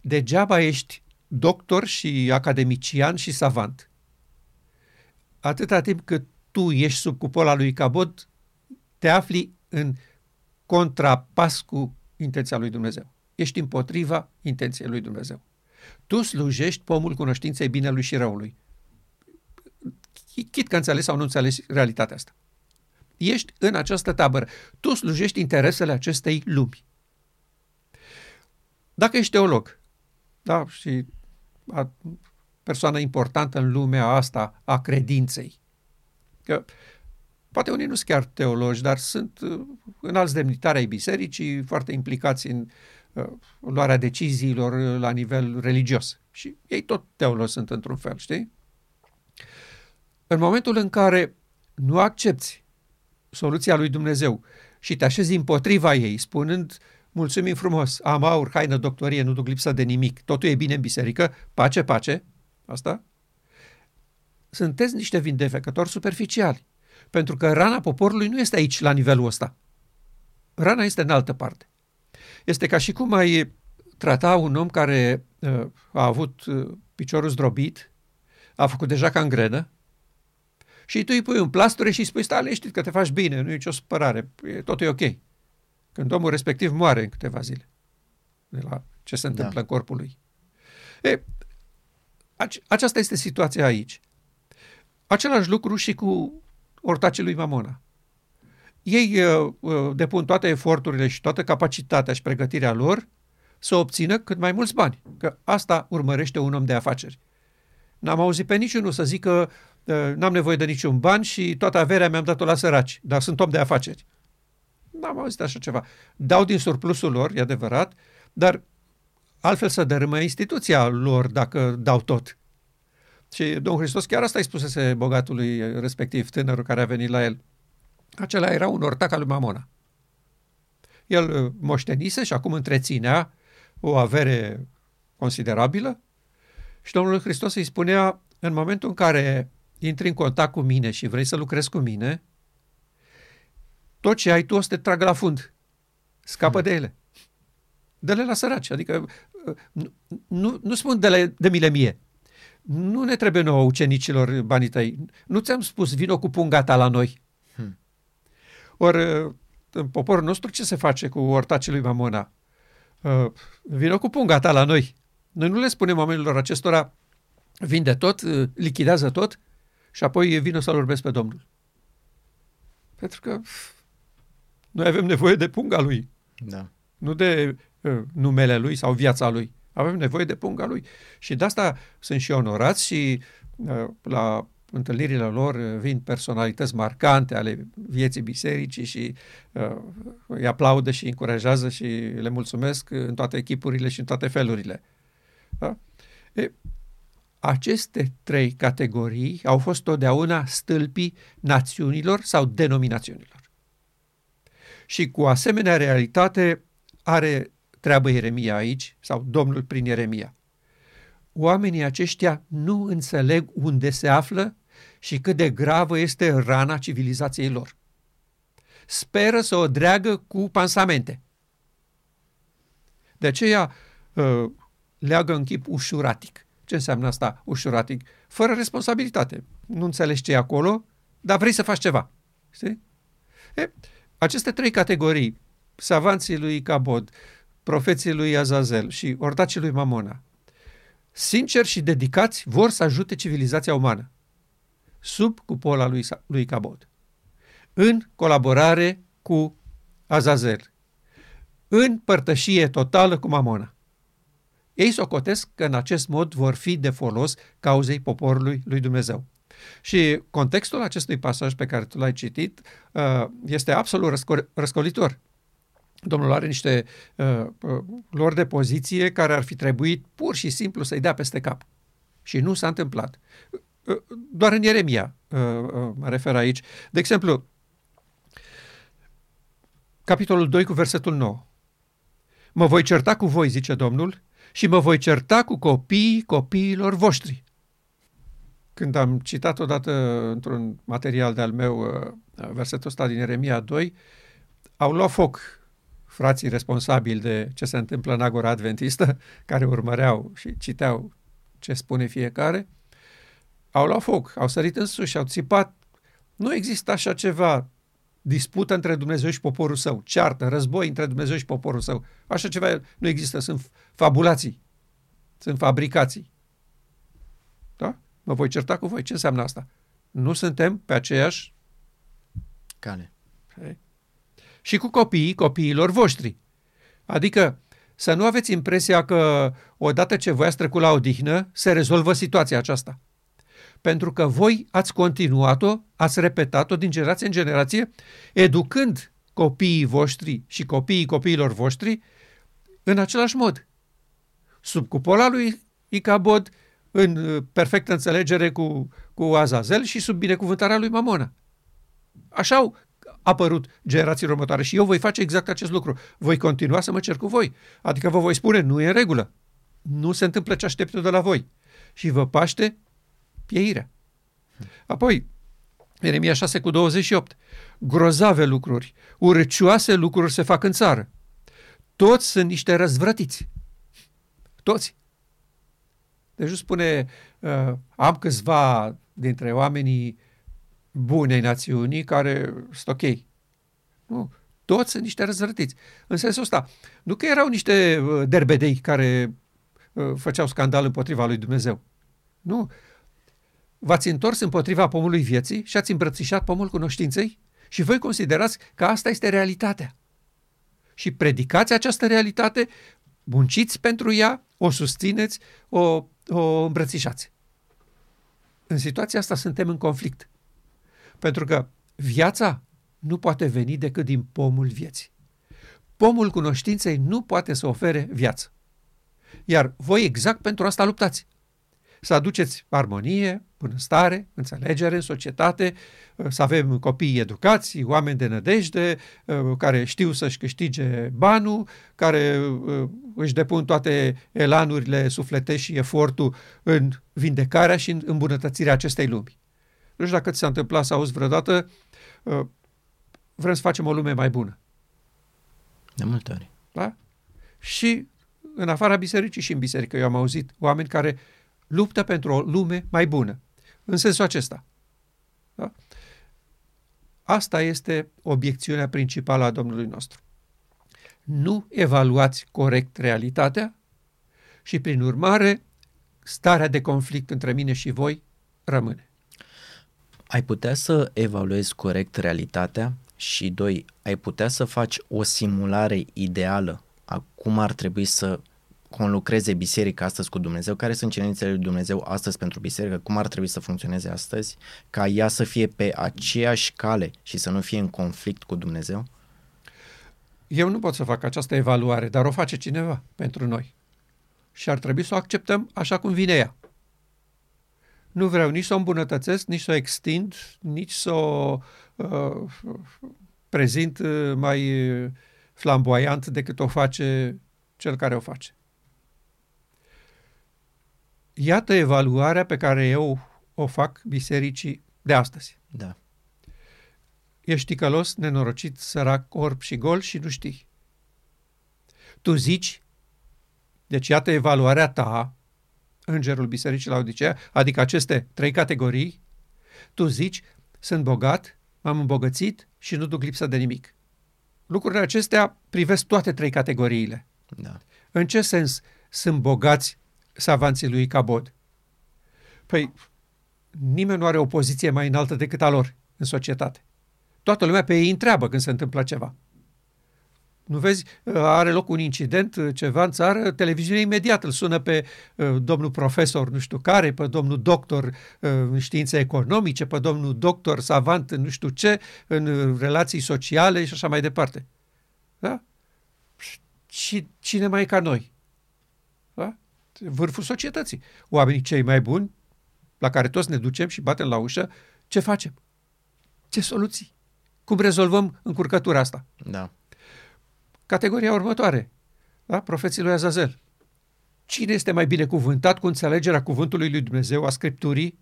degeaba ești doctor și academician și savant. Atâta timp cât tu ești sub cupola lui Cabot, te afli în contrapas cu intenția lui Dumnezeu. Ești împotriva intenției lui Dumnezeu. Tu slujești pomul cunoștinței binelui și răului. Chit că înțeles sau nu înțeles realitatea asta. Ești în această tabără. Tu slujești interesele acestei lumi. Dacă ești teolog, da, și a, persoană importantă în lumea asta a credinței, că poate unii nu sunt chiar teologi, dar sunt uh, în alți demnitari ai bisericii, foarte implicați în uh, luarea deciziilor la nivel religios. Și ei tot teologi sunt într-un fel, știi? În momentul în care nu accepti soluția lui Dumnezeu și te așezi împotriva ei, spunând, mulțumim frumos, am aur, haină, doctorie, nu duc lipsă de nimic, totul e bine în biserică, pace, pace, asta, sunteți niște vindecători superficiali. Pentru că rana poporului nu este aici, la nivelul ăsta. Rana este în altă parte. Este ca și cum ai trata un om care uh, a avut uh, piciorul zdrobit, a făcut deja cangrenă, și tu îi pui un plasture și îi spui, stai liniștit că te faci bine, nu e nicio supărare, totul e ok. Când omul respectiv moare în câteva zile de la ce se întâmplă da. în corpul lui. E, aceasta este situația aici. Același lucru și cu ortacii lui Mamona. Ei uh, uh, depun toate eforturile și toată capacitatea și pregătirea lor să obțină cât mai mulți bani. Că asta urmărește un om de afaceri. N-am auzit pe niciunul să zică n-am nevoie de niciun ban și toată averea mi-am dat-o la săraci, dar sunt om de afaceri. N-am auzit așa ceva. Dau din surplusul lor, e adevărat, dar altfel să dărâmă instituția lor dacă dau tot. Și Domnul Hristos chiar asta îi spusese bogatului respectiv, tânărul care a venit la el. Acela era un ortac al lui Mamona. El uh, moștenise și acum întreținea o avere considerabilă și Domnul Hristos îi spunea, în momentul în care intri în contact cu mine și vrei să lucrezi cu mine, tot ce ai tu o să te tragă la fund. Scapă hmm. de ele. Dă-le la săraci. Adică nu, nu, nu spun de, le, de mile mie. Nu ne trebuie nouă ucenicilor banii tăi. Nu ți-am spus, vino cu punga ta la noi. Hmm. Ori în poporul nostru ce se face cu ortacii lui Mamona? Uh, vino cu punga ta la noi. Noi nu le spunem oamenilor acestora, vinde tot, uh, lichidează tot și apoi vină să-L urbesc pe Domnul. Pentru că noi avem nevoie de punga lui. Da. Nu de uh, numele lui sau viața lui. Avem nevoie de punga lui. Și de asta sunt și onorați și uh, la întâlnirile lor vin personalități marcante ale vieții bisericii și uh, îi aplaudă și îi încurajează și le mulțumesc în toate echipurile și în toate felurile. Da? E, aceste trei categorii au fost totdeauna stâlpii națiunilor sau denominațiunilor. Și cu asemenea realitate are treabă Ieremia aici, sau Domnul prin Ieremia. Oamenii aceștia nu înțeleg unde se află și cât de gravă este rana civilizației lor. Speră să o dreagă cu pansamente. De aceea uh, leagă în chip ușuratic. Ce înseamnă asta ușuratic? Fără responsabilitate. Nu înțelegi ce e acolo, dar vrei să faci ceva. Știi? E, aceste trei categorii, savanții lui Cabod, profeții lui Azazel și ortacii lui Mamona, sinceri și dedicați, vor să ajute civilizația umană sub cupola lui, lui Cabot, în colaborare cu Azazel, în părtășie totală cu Mamona. Ei socotesc că în acest mod vor fi de folos cauzei poporului lui Dumnezeu. Și contextul acestui pasaj pe care tu l-ai citit uh, este absolut răscolitor. Domnul are niște uh, uh, lor de poziție care ar fi trebuit pur și simplu să-i dea peste cap. Și nu s-a întâmplat. Doar în Ieremia mă refer aici. De exemplu, capitolul 2 cu versetul 9. Mă voi certa cu voi, zice Domnul, și mă voi certa cu copiii copiilor voștri. Când am citat odată într-un material de-al meu uh, versetul ăsta din Eremia 2, au luat foc frații responsabili de ce se întâmplă în Agora Adventistă, care urmăreau și citeau ce spune fiecare, au luat foc, au sărit în sus și au țipat. Nu există așa ceva, dispută între Dumnezeu și poporul său, ceartă, război între Dumnezeu și poporul său. Așa ceva nu există, sunt fabulații, sunt fabricații. Da? Mă voi certa cu voi. Ce înseamnă asta? Nu suntem pe aceeași cale. Și cu copiii copiilor voștri. Adică să nu aveți impresia că odată ce voi ați trecut la odihnă, se rezolvă situația aceasta pentru că voi ați continuat-o, ați repetat-o din generație în generație, educând copiii voștri și copiii copiilor voștri în același mod. Sub cupola lui Icabod, în uh, perfectă înțelegere cu, cu Azazel și sub binecuvântarea lui Mamona. Așa au apărut generațiile următoare și eu voi face exact acest lucru. Voi continua să mă cer cu voi. Adică vă voi spune, nu e în regulă. Nu se întâmplă ce aștept eu de la voi. Și vă paște pieirea. Apoi, Ieremia 6 cu 28. Grozave lucruri, urăcioase lucruri se fac în țară. Toți sunt niște răzvrătiți. Toți. Deci nu spune, uh, am câțiva dintre oamenii buni ai națiunii care sunt ok. Nu, toți sunt niște răzvrătiți. În sensul ăsta, nu că erau niște uh, derbedei care uh, făceau scandal împotriva lui Dumnezeu. Nu, v-ați întors împotriva pomului vieții și ați îmbrățișat pomul cunoștinței? Și voi considerați că asta este realitatea. Și predicați această realitate, munciți pentru ea, o susțineți, o, o îmbrățișați. În situația asta suntem în conflict. Pentru că viața nu poate veni decât din pomul vieții. Pomul cunoștinței nu poate să ofere viață. Iar voi exact pentru asta luptați să aduceți armonie, bunăstare, înțelegere în societate, să avem copii educați, oameni de nădejde, care știu să-și câștige banul, care își depun toate elanurile sufletești și efortul în vindecarea și în îmbunătățirea acestei lumi. Nu știu dacă ți s-a întâmplat să auzi vreodată, vrem să facem o lume mai bună. De multe ori. Da? Și în afara bisericii și în biserică eu am auzit oameni care luptă pentru o lume mai bună. În sensul acesta. Da? Asta este obiecțiunea principală a Domnului nostru. Nu evaluați corect realitatea și, prin urmare, starea de conflict între mine și voi rămâne. Ai putea să evaluezi corect realitatea și, doi, ai putea să faci o simulare ideală a cum ar trebui să conlucreze biserica astăzi cu Dumnezeu, care sunt cerințele lui Dumnezeu astăzi pentru biserică, cum ar trebui să funcționeze astăzi, ca ea să fie pe aceeași cale și să nu fie în conflict cu Dumnezeu? Eu nu pot să fac această evaluare, dar o face cineva pentru noi. Și ar trebui să o acceptăm așa cum vine ea. Nu vreau nici să o îmbunătățesc, nici să o extind, nici să o uh, prezint uh, mai flamboyant decât o face cel care o face. Iată evaluarea pe care eu o fac bisericii de astăzi. Da. Ești ticălos, nenorocit, sărac, orb și gol și nu știi. Tu zici, deci iată evaluarea ta, îngerul bisericii la Odisea, adică aceste trei categorii, tu zici, sunt bogat, m-am îmbogățit și nu duc lipsă de nimic. Lucrurile acestea privesc toate trei categoriile. Da. În ce sens sunt bogați savanții lui Cabod? Păi, nimeni nu are o poziție mai înaltă decât a lor în societate. Toată lumea pe ei întreabă când se întâmplă ceva. Nu vezi, are loc un incident, ceva în țară, televiziunea imediat îl sună pe uh, domnul profesor nu știu care, pe domnul doctor uh, în științe economice, pe domnul doctor savant în nu știu ce, în relații sociale și așa mai departe. Da? Și cine mai e ca noi? Da? Vârful societății. Oamenii cei mai buni, la care toți ne ducem și batem la ușă, ce facem? Ce soluții? Cum rezolvăm încurcătura asta? Da. Categoria următoare, da? profeții lui Azazel. Cine este mai bine cuvântat cu înțelegerea cuvântului lui Dumnezeu, a Scripturii?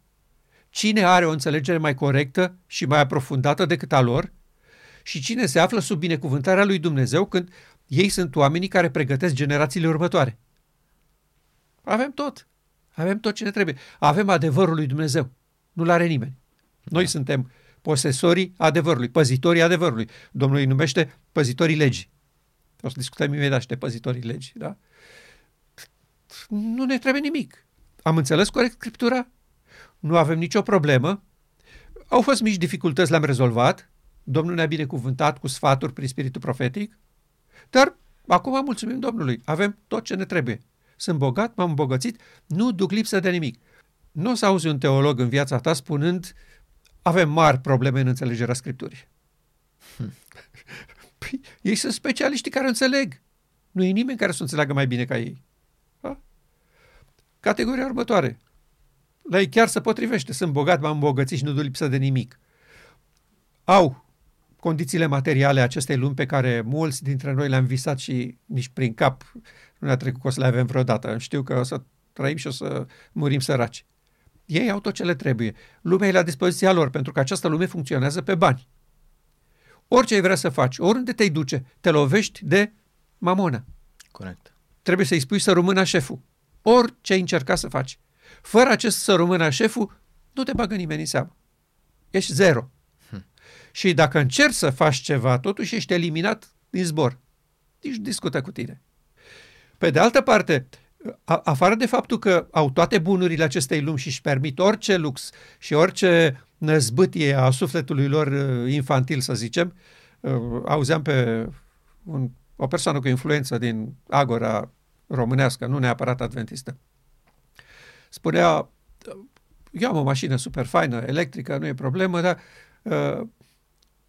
Cine are o înțelegere mai corectă și mai aprofundată decât a lor? Și cine se află sub binecuvântarea lui Dumnezeu când ei sunt oamenii care pregătesc generațiile următoare? Avem tot. Avem tot ce ne trebuie. Avem adevărul lui Dumnezeu. Nu-l are nimeni. Noi da. suntem posesorii adevărului, păzitorii adevărului. Domnul îi numește păzitorii legii. O să discutăm imediat și de păzitorii legii, da? Nu ne trebuie nimic. Am înțeles corect Scriptura? Nu avem nicio problemă. Au fost mici dificultăți, le-am rezolvat. Domnul ne-a binecuvântat cu sfaturi prin spiritul profetic. Dar acum mulțumim Domnului. Avem tot ce ne trebuie. Sunt bogat, m-am îmbogățit, nu duc lipsă de nimic. Nu o să auzi un teolog în viața ta spunând avem mari probleme în înțelegerea Scripturii. Hmm. Păi, ei sunt specialiștii care înțeleg. Nu e nimeni care să înțeleagă mai bine ca ei. Da? Categoria următoare. La ei chiar se potrivește. Sunt bogat, m-am îmbogățit și nu duc lipsă de nimic. Au condițiile materiale acestei lumi pe care mulți dintre noi le-am visat și nici prin cap nu ne-a trecut că o să le avem vreodată. Știu că o să trăim și o să murim săraci. Ei au tot ce le trebuie. Lumea e la dispoziția lor, pentru că această lume funcționează pe bani. Orice ai vrea să faci, oriunde te duce, te lovești de mamona. Corect. Trebuie să-i spui să rămână șeful. Orice ai încerca să faci. Fără acest să rămână șeful, nu te bagă nimeni în seamă. Ești zero. Hm. Și dacă încerci să faci ceva, totuși ești eliminat din zbor. Nici nu discută cu tine. Pe de altă parte, a, afară de faptul că au toate bunurile acestei lumi și își permit orice lux și orice năzbâtie a sufletului lor uh, infantil, să zicem, uh, auzeam pe un, o persoană cu influență din agora românească, nu neapărat adventistă. Spunea, eu am o mașină super faină, electrică, nu e problemă, dar uh,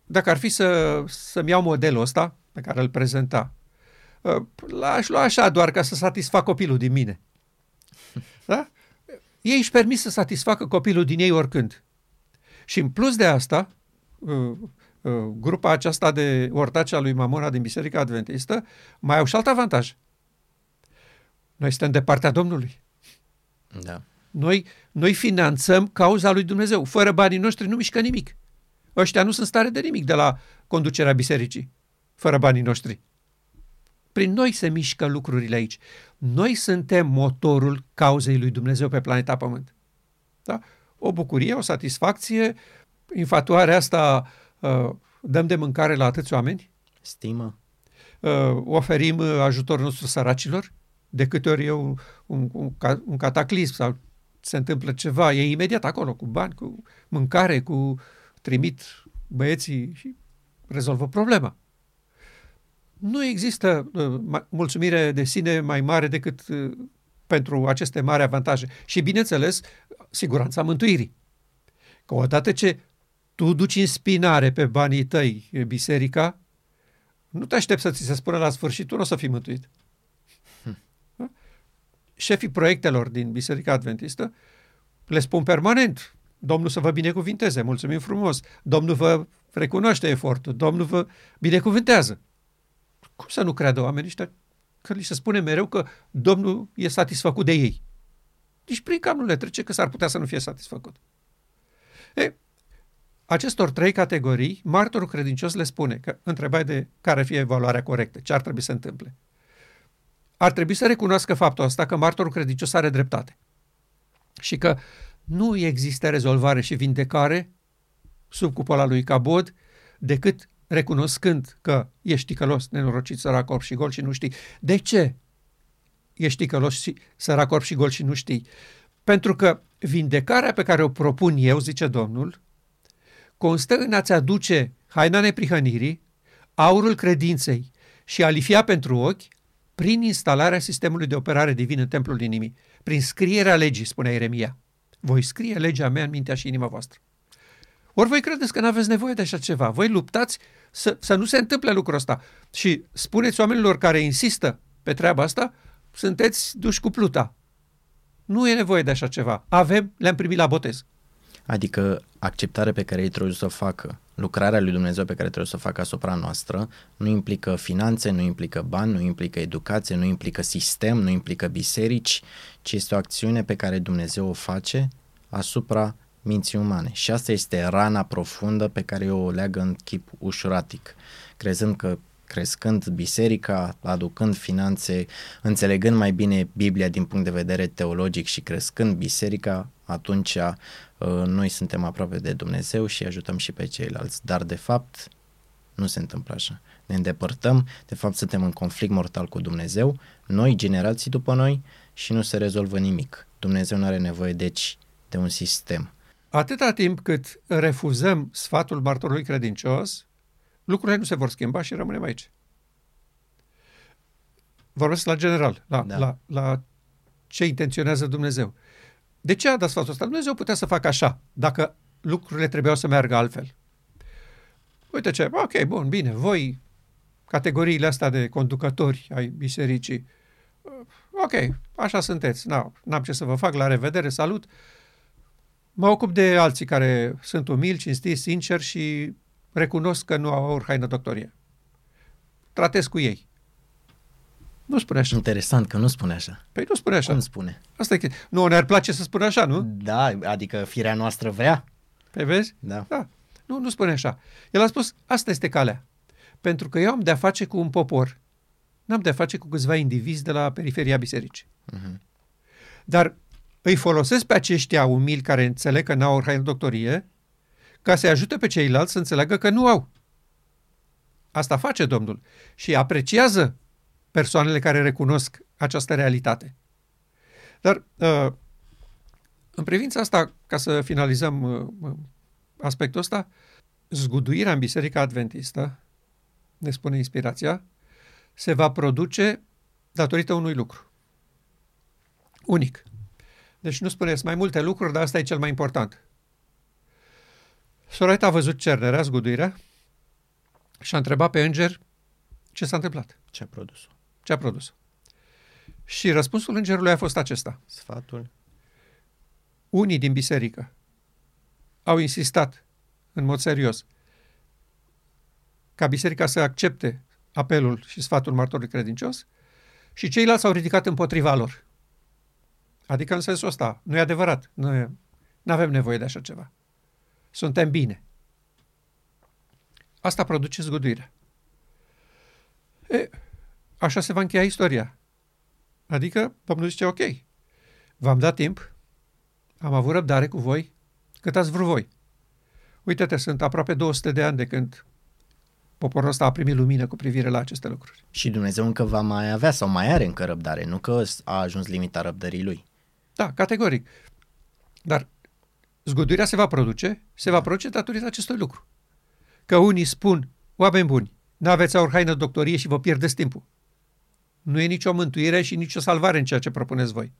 dacă ar fi să, să-mi iau modelul ăsta pe care îl prezenta, l-aș lua așa doar ca să satisfac copilul din mine. Da? ei își permit să satisfacă copilul din ei oricând. Și în plus de asta, uh, uh, grupa aceasta de ortaci a lui Mamona din Biserica Adventistă mai au și alt avantaj. Noi suntem de partea Domnului. Da. Noi, noi finanțăm cauza lui Dumnezeu. Fără banii noștri nu mișcă nimic. Ăștia nu sunt stare de nimic de la conducerea bisericii. Fără banii noștri. Prin noi se mișcă lucrurile aici. Noi suntem motorul cauzei lui Dumnezeu pe planeta Pământ. Da? O bucurie, o satisfacție, infatuarea asta uh, dăm de mâncare la atâți oameni, Stimă. uh, oferim uh, ajutorul nostru săracilor, de câte ori e un, un, un, ca- un cataclism sau se întâmplă ceva, e imediat acolo, cu bani, cu mâncare, cu trimit băieții și rezolvă problema. Nu există uh, ma- mulțumire de sine mai mare decât uh, pentru aceste mari avantaje. Și, bineînțeles, siguranța mântuirii. Că odată ce tu duci în spinare pe banii tăi e, biserica, nu te aștept să ți se spună la sfârșit, tu nu o să fii mântuit. Da? Șefii proiectelor din Biserica Adventistă le spun permanent, Domnul să vă binecuvinteze, mulțumim frumos, Domnul vă recunoaște efortul, Domnul vă binecuvântează. Cum să nu creadă oamenii ăștia că li se spune mereu că Domnul e satisfăcut de ei? Nici prin cap nu le trece că s-ar putea să nu fie satisfăcut. E, acestor trei categorii, martorul credincios le spune că întrebai de care fie evaluarea corectă, ce ar trebui să întâmple. Ar trebui să recunoască faptul ăsta că martorul credincios are dreptate și că nu există rezolvare și vindecare sub cupola lui Cabod decât recunoscând că ești ticălos, nenorocit, sărac, orb și gol și nu știi. De ce ești ticălos, și, sărac, orb și gol și nu știi? Pentru că vindecarea pe care o propun eu, zice Domnul, constă în a-ți aduce haina neprihănirii, aurul credinței și alifia pentru ochi prin instalarea sistemului de operare divin în templul inimii, prin scrierea legii, spunea Ieremia. Voi scrie legea mea în mintea și inima voastră. Ori voi credeți că nu aveți nevoie de așa ceva. Voi luptați să, să nu se întâmple lucrul ăsta. Și spuneți oamenilor care insistă pe treaba asta, sunteți duși cu pluta. Nu e nevoie de așa ceva. Avem, le-am primit la botez. Adică acceptarea pe care ei trebuie să o facă, lucrarea lui Dumnezeu pe care trebuie să o facă asupra noastră, nu implică finanțe, nu implică bani, nu implică educație, nu implică sistem, nu implică biserici, ci este o acțiune pe care Dumnezeu o face asupra minții umane. Și asta este rana profundă pe care o leagă în chip ușuratic, crezând că crescând biserica, aducând finanțe, înțelegând mai bine Biblia din punct de vedere teologic și crescând biserica, atunci uh, noi suntem aproape de Dumnezeu și ajutăm și pe ceilalți. Dar de fapt nu se întâmplă așa. Ne îndepărtăm, de fapt suntem în conflict mortal cu Dumnezeu, noi, generații după noi, și nu se rezolvă nimic. Dumnezeu nu are nevoie, deci, de un sistem. Atâta timp cât refuzăm sfatul martorului credincios, lucrurile nu se vor schimba și rămânem aici. Vorbesc la general, la, Da. da. la, la ce intenționează Dumnezeu. De ce a dat sfatul ăsta? Dumnezeu putea să facă așa, dacă lucrurile trebuiau să meargă altfel. Uite ce, ok, bun, bine, voi, categoriile astea de conducători ai bisericii, ok, așa sunteți, n-am, n-am ce să vă fac, la revedere, salut, Mă ocup de alții care sunt umili, cinstiți, sinceri și recunosc că nu au aur, haină, doctorie. Tratez cu ei. Nu spune așa. Interesant că nu spune așa. Păi nu spune așa. Cum spune? Asta e că... Nu, ne-ar place să spună așa, nu? Da, adică firea noastră vrea. Pe vezi? Da. Da. Nu, nu spune așa. El a spus, asta este calea. Pentru că eu am de-a face cu un popor. N-am de-a face cu câțiva indivizi de la periferia bisericii. Mhm. Dar îi folosesc pe aceștia umili care înțeleg că n-au haină doctorie ca să-i ajute pe ceilalți să înțeleagă că nu au. Asta face Domnul și apreciază persoanele care recunosc această realitate. Dar uh, în privința asta, ca să finalizăm uh, aspectul ăsta, zguduirea în Biserica Adventistă, ne spune inspirația, se va produce datorită unui lucru. Unic. Deci nu spuneți mai multe lucruri, dar asta e cel mai important. Soreta a văzut cernerea, zguduirea, și a întrebat pe înger ce s-a întâmplat, Ce a produs ce a produs. Și răspunsul îngerului a fost acesta. Sfatul? unii din biserică au insistat în mod serios ca biserica să accepte apelul și sfatul martorului credincios și ceilalți s-au ridicat împotriva lor. Adică în sensul ăsta, nu e adevărat, nu avem nevoie de așa ceva. Suntem bine. Asta produce zguduirea. E, așa se va încheia istoria. Adică Domnul zice, ok, v-am dat timp, am avut răbdare cu voi, cât ați vrut voi. Uite-te, sunt aproape 200 de ani de când poporul ăsta a primit lumină cu privire la aceste lucruri. Și Dumnezeu încă va mai avea sau mai are încă răbdare, nu că a ajuns limita răbdării lui. Da, categoric. Dar zguduirea se va produce, se va produce datorită acestui lucru. Că unii spun, oameni buni, nu aveți aur haină doctorie și vă pierdeți timpul. Nu e nicio mântuire și nicio salvare în ceea ce propuneți voi.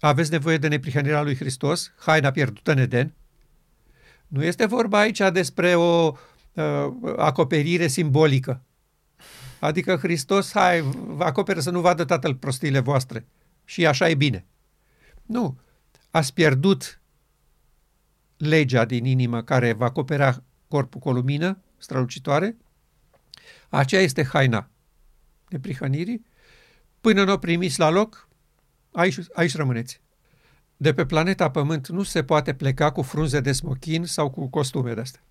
Aveți nevoie de neprihănirea lui Hristos, haina pierdută în Eden. Nu este vorba aici despre o uh, acoperire simbolică. Adică Hristos, hai, vă acoperă să nu vadă tatăl prostiile voastre. Și așa e bine. Nu. Ați pierdut legea din inimă care va acopera corpul cu o lumină strălucitoare. Aceea este haina neprihănirii. Până nu o primiți la loc, aici, aici rămâneți. De pe planeta Pământ nu se poate pleca cu frunze de smochin sau cu costume de astea.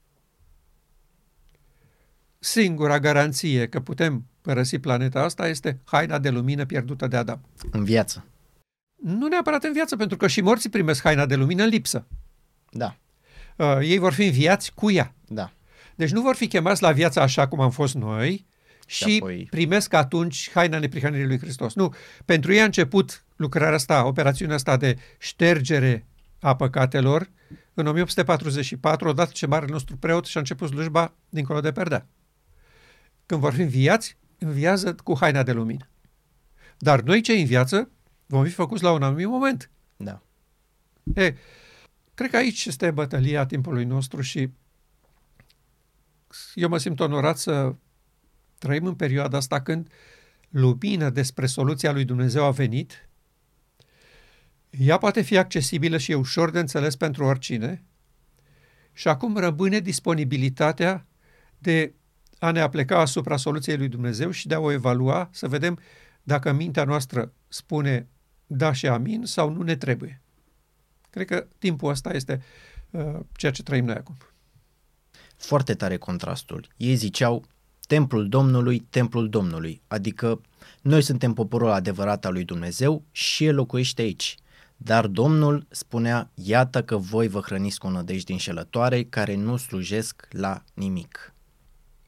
Singura garanție că putem părăsi planeta asta este haina de lumină pierdută de Adam. În viață. Nu neapărat în viață, pentru că și morții primesc haina de lumină în lipsă. Da. Uh, ei vor fi înviați cu ea. Da. Deci nu vor fi chemați la viața așa cum am fost noi și, și apoi... primesc atunci haina neprihănirii lui Hristos. Nu, pentru ei a început lucrarea asta, operațiunea asta de ștergere a păcatelor în 1844, odată ce marele nostru preot și-a început slujba dincolo de perdea. Când vor fi înviați, înviază cu haina de lumină. Dar noi cei în viață vom fi făcuți la un anumit moment. Da. E, cred că aici este bătălia timpului nostru și eu mă simt onorat să trăim în perioada asta când lumină despre soluția lui Dumnezeu a venit, ea poate fi accesibilă și e ușor de înțeles pentru oricine și acum rămâne disponibilitatea de a ne apleca asupra soluției lui Dumnezeu și de a o evalua, să vedem dacă mintea noastră spune da și amin sau nu ne trebuie. Cred că timpul ăsta este uh, ceea ce trăim noi acum. Foarte tare contrastul. Ei ziceau templul Domnului, templul Domnului, adică noi suntem poporul adevărat al lui Dumnezeu și El locuiește aici. Dar Domnul spunea, iată că voi vă hrăniți cu nădejdi înșelătoare care nu slujesc la nimic.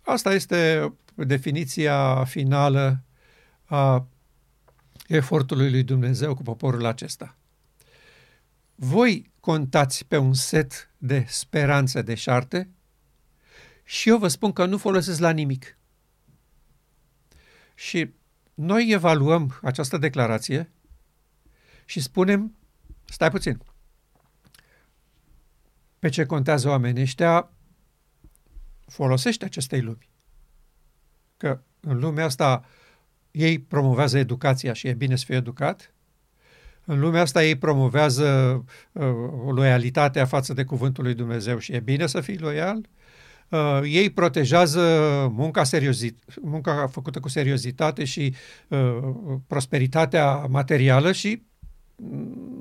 Asta este definiția finală a efortului lui Dumnezeu cu poporul acesta. Voi contați pe un set de speranțe deșarte și eu vă spun că nu folosesc la nimic. Și noi evaluăm această declarație și spunem, stai puțin, pe ce contează oamenii ăștia, folosește acestei lumi. Că în lumea asta ei promovează educația și e bine să fie educat. În lumea asta ei promovează uh, loialitatea față de cuvântul lui Dumnezeu și e bine să fii loial. Uh, ei protejează munca, seriozit- munca făcută cu seriozitate și uh, prosperitatea materială și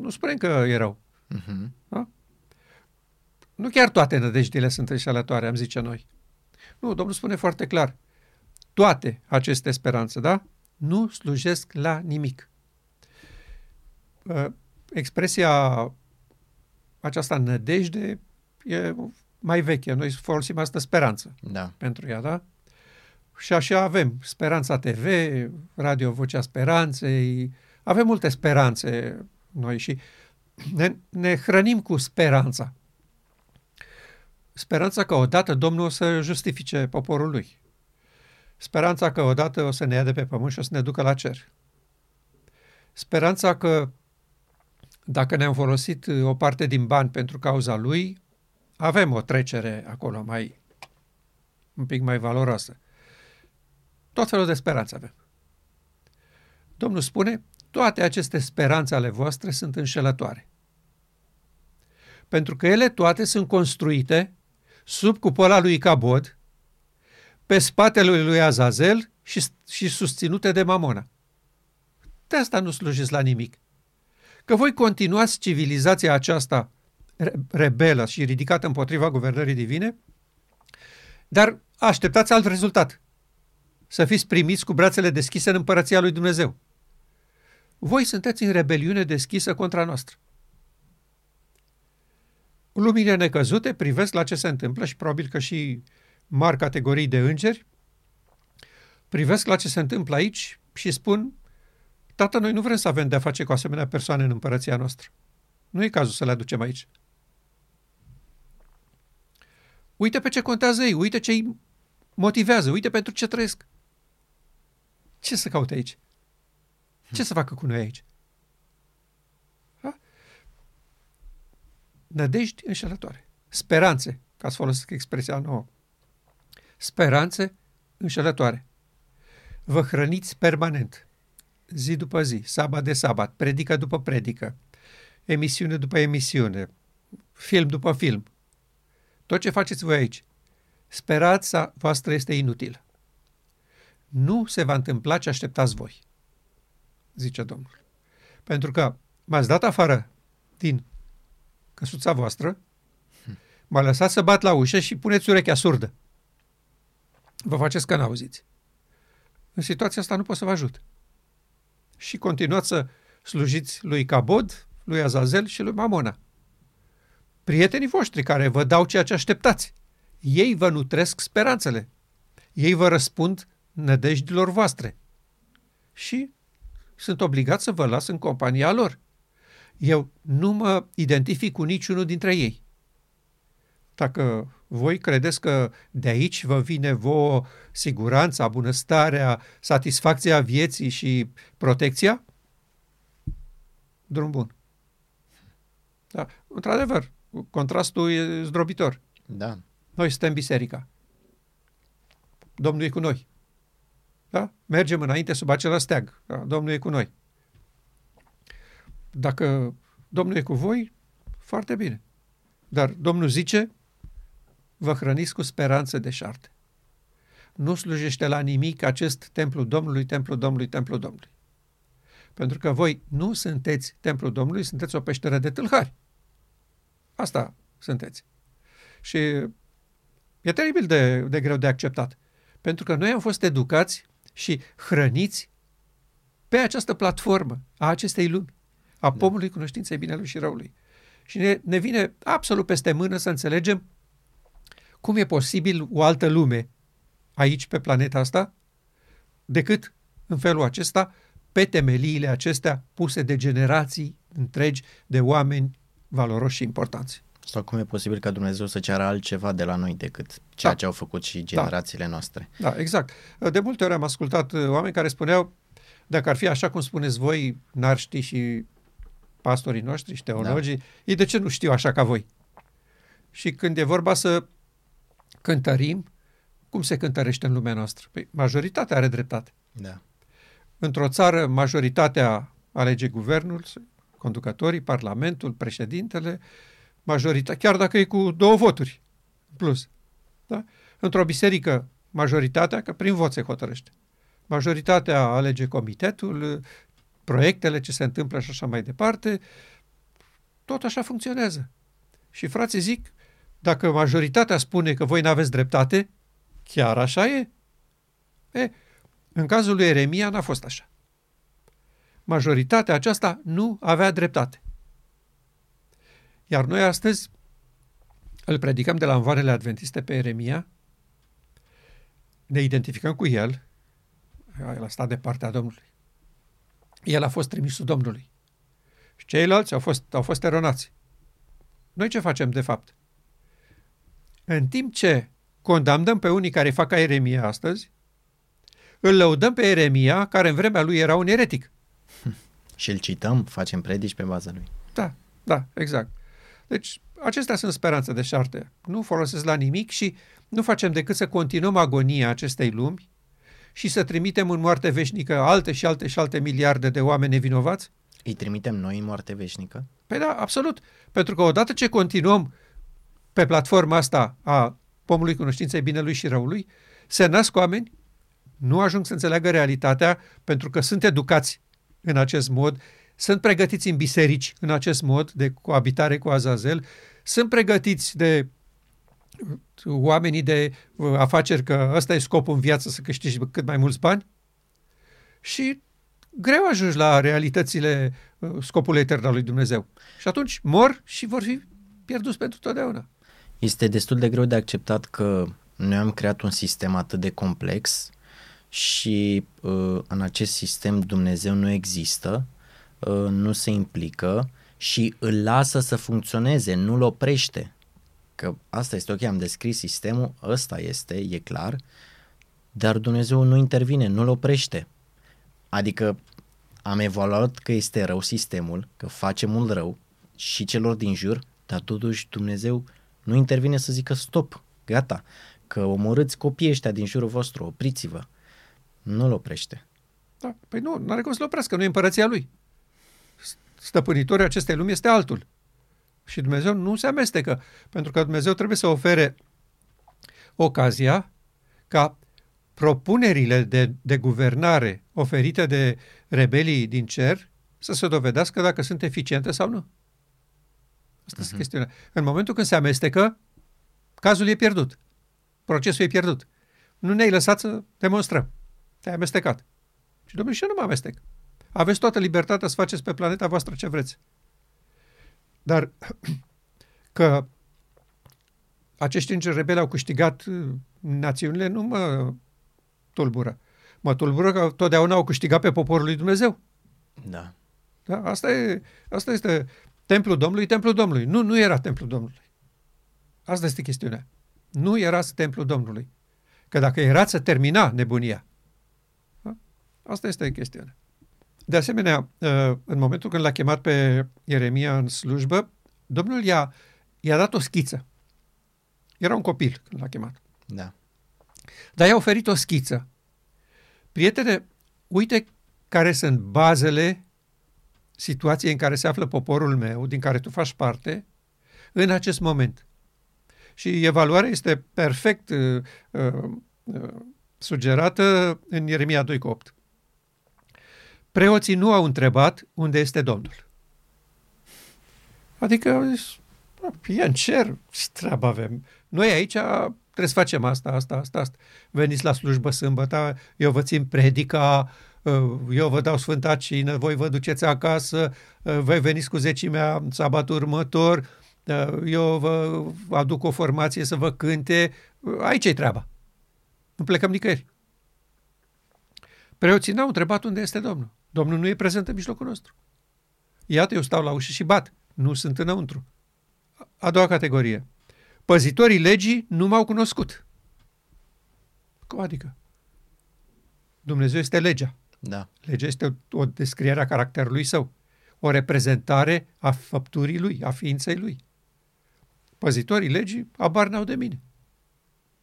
nu spunem că e rău. Uh-huh. Da? Nu chiar toate nădejdile sunt înșelătoare, am zice noi. Nu, Domnul spune foarte clar. Toate aceste speranțe, da? Nu slujesc la nimic. Uh, expresia aceasta nădejde e mai veche. Noi folosim asta speranță da. pentru ea, da? Și așa avem Speranța TV, Radio Vocea Speranței, avem multe speranțe noi și ne, ne hrănim cu speranța. Speranța că odată Domnul o să justifice poporul lui. Speranța că odată o să ne ia de pe pământ și o să ne ducă la cer. Speranța că dacă ne-am folosit o parte din bani pentru cauza lui, avem o trecere acolo mai un pic mai valoroasă. Tot felul de speranțe avem. Domnul spune, toate aceste speranțe ale voastre sunt înșelătoare. Pentru că ele toate sunt construite sub cupola lui Cabod, pe spatele lui Azazel și, și susținute de Mamona. De asta nu slujiți la nimic. Că voi continuați civilizația aceasta rebelă și ridicată împotriva guvernării divine, dar așteptați alt rezultat. Să fiți primiți cu brațele deschise în împărăția lui Dumnezeu. Voi sunteți în rebeliune deschisă contra noastră. Lumile necăzute privesc la ce se întâmplă și probabil că și mari categorii de îngeri privesc la ce se întâmplă aici și spun Tată, noi nu vrem să avem de-a face cu asemenea persoane în împărăția noastră. Nu e cazul să le aducem aici. Uite pe ce contează ei, uite ce îi motivează, uite pentru ce trăiesc. Ce să caute aici? Ce să facă cu noi aici? Ha? Nădejdi înșelătoare. Speranțe, ca să folosesc expresia nouă. Speranțe înșelătoare. Vă hrăniți permanent, zi după zi, sabat de sabat, predică după predică, emisiune după emisiune, film după film. Tot ce faceți voi aici, speranța voastră este inutilă. Nu se va întâmpla ce așteptați voi zice Domnul. Pentru că m-ați dat afară din căsuța voastră, m-a lăsat să bat la ușă și puneți urechea surdă. Vă faceți că n-auziți. În situația asta nu pot să vă ajut. Și continuați să slujiți lui Cabod, lui Azazel și lui Mamona. Prietenii voștri care vă dau ceea ce așteptați. Ei vă nutresc speranțele. Ei vă răspund nădejdilor voastre. Și sunt obligat să vă las în compania lor. Eu nu mă identific cu niciunul dintre ei. Dacă voi credeți că de aici vă vine vouă siguranța, bunăstarea, satisfacția vieții și protecția, drum bun. Da. Într-adevăr, contrastul e zdrobitor. Da. Noi suntem biserica. Domnul e cu noi. Da? Mergem înainte sub acela steag. Da? Domnul e cu noi. Dacă Domnul e cu voi, foarte bine. Dar Domnul zice, vă hrăniți cu speranță de șarte. Nu slujește la nimic acest templu Domnului, templu Domnului, templu Domnului. Pentru că voi nu sunteți templul Domnului, sunteți o peșteră de tâlhari. Asta sunteți. Și e teribil de, de greu de acceptat. Pentru că noi am fost educați și hrăniți pe această platformă a acestei lumi, a da. pomului cunoștinței binelui și răului. Și ne, ne vine absolut peste mână să înțelegem cum e posibil o altă lume aici pe planeta asta decât în felul acesta pe temeliile acestea puse de generații întregi de oameni valoroși și importanți. Sau cum e posibil ca Dumnezeu să ceară altceva de la noi decât ceea da. ce au făcut și generațiile da. noastre. Da, exact. De multe ori am ascultat uh, oameni care spuneau, dacă ar fi așa cum spuneți voi, narștii și pastorii noștri și teologii, da. ei de ce nu știu așa ca voi? Și când e vorba să cântărim, cum se cântărește în lumea noastră? Păi, majoritatea are dreptate. Da. Într-o țară, majoritatea alege guvernul, conducătorii, parlamentul, președintele, majoritatea, chiar dacă e cu două voturi plus. Da? Într-o biserică, majoritatea, că prin vot se hotărăște. Majoritatea alege comitetul, proiectele, ce se întâmplă și așa mai departe. Tot așa funcționează. Și frații zic, dacă majoritatea spune că voi nu aveți dreptate, chiar așa e? E, în cazul lui Eremia n-a fost așa. Majoritatea aceasta nu avea dreptate. Iar noi astăzi îl predicăm de la învoarele adventiste pe Eremia, ne identificăm cu el, el a stat de partea Domnului. El a fost trimisul Domnului. Și ceilalți au fost, au fost eronați. Noi ce facem de fapt? În timp ce condamnăm pe unii care fac ca Eremia astăzi, îl lăudăm pe Eremia, care în vremea lui era un eretic. Și îl cităm, facem predici pe baza lui. Da, da, exact. Deci, acestea sunt speranțe de șarte. Nu folosesc la nimic și nu facem decât să continuăm agonia acestei lumi și să trimitem în moarte veșnică alte și alte și alte miliarde de oameni nevinovați? Îi trimitem noi în moarte veșnică? Păi da, absolut. Pentru că odată ce continuăm pe platforma asta a pomului cunoștinței binelui și răului, se nasc oameni, nu ajung să înțeleagă realitatea pentru că sunt educați în acest mod, sunt pregătiți în biserici în acest mod de coabitare cu Azazel, sunt pregătiți de oamenii de uh, afaceri că ăsta e scopul în viață să câștigi cât mai mulți bani și greu ajungi la realitățile uh, scopului etern al lui Dumnezeu. Și atunci mor și vor fi pierduți pentru totdeauna. Este destul de greu de acceptat că noi am creat un sistem atât de complex și uh, în acest sistem Dumnezeu nu există, uh, nu se implică și îl lasă să funcționeze, nu-l oprește. Că asta este ok, am descris sistemul, ăsta este, e clar, dar Dumnezeu nu intervine, nu-l oprește. Adică am evaluat că este rău sistemul, că face mult rău și celor din jur, dar totuși Dumnezeu nu intervine să zică stop, gata, că omorâți copiii ăștia din jurul vostru, opriți-vă. Nu-l oprește. Da, păi nu, nu are cum să-l oprească, nu e împărăția lui. Stăpânitorul acestei lumi este altul. Și Dumnezeu nu se amestecă, pentru că Dumnezeu trebuie să ofere ocazia ca propunerile de, de guvernare oferite de rebelii din cer să se dovedească dacă sunt eficiente sau nu. Asta uh-huh. este mhm. chestiunea. În momentul când se amestecă, cazul e pierdut. Procesul e pierdut. Nu ne-ai lăsat să demonstrăm. Te-ai amestecat. Și domnule, și eu nu mă amestec. Aveți toată libertatea să faceți pe planeta voastră ce vreți. Dar că acești îngeri rebeli au câștigat uh, națiunile nu mă tulbură. Mă tulbură că totdeauna au câștigat pe poporul lui Dumnezeu. Da. da? Asta, e, asta este templul Domnului, templul Domnului. Nu, nu era templul Domnului. Asta este chestiunea. Nu era templul Domnului. Că dacă era să termina nebunia. Da? Asta este chestiunea. De asemenea, ă, în momentul când l-a chemat pe Ieremia în slujbă, Domnul i-a, i-a dat o schiță. Era un copil când l-a chemat. Da. Dar i-a oferit o schiță. Prietene, uite care sunt bazele situației în care se află poporul meu, din care tu faci parte, în acest moment. Și evaluarea este perfect uh, uh, uh sugerată în Ieremia 2 cu 8. Preoții nu au întrebat unde este Domnul. Adică, e în cer, ce treabă avem? Noi aici trebuie să facem asta, asta, asta, asta. Veniți la slujbă sâmbătă, eu vă țin predica, uh, eu vă dau sfânta cină, voi vă duceți acasă, uh, voi veniți cu zecimea sabatul următor, uh, eu vă aduc o formație să vă cânte. Aici e treaba. Nu plecăm nicăieri. Preoții n-au întrebat unde este Domnul. Domnul nu e prezent în mijlocul nostru. Iată, eu stau la ușă și bat. Nu sunt înăuntru. A doua categorie. Păzitorii legii nu m-au cunoscut. Cum adică? Dumnezeu este legea. Da. Legea este o, o descriere a caracterului său, o reprezentare a făpturii lui, a ființei lui. Păzitorii legii abar n-au de mine.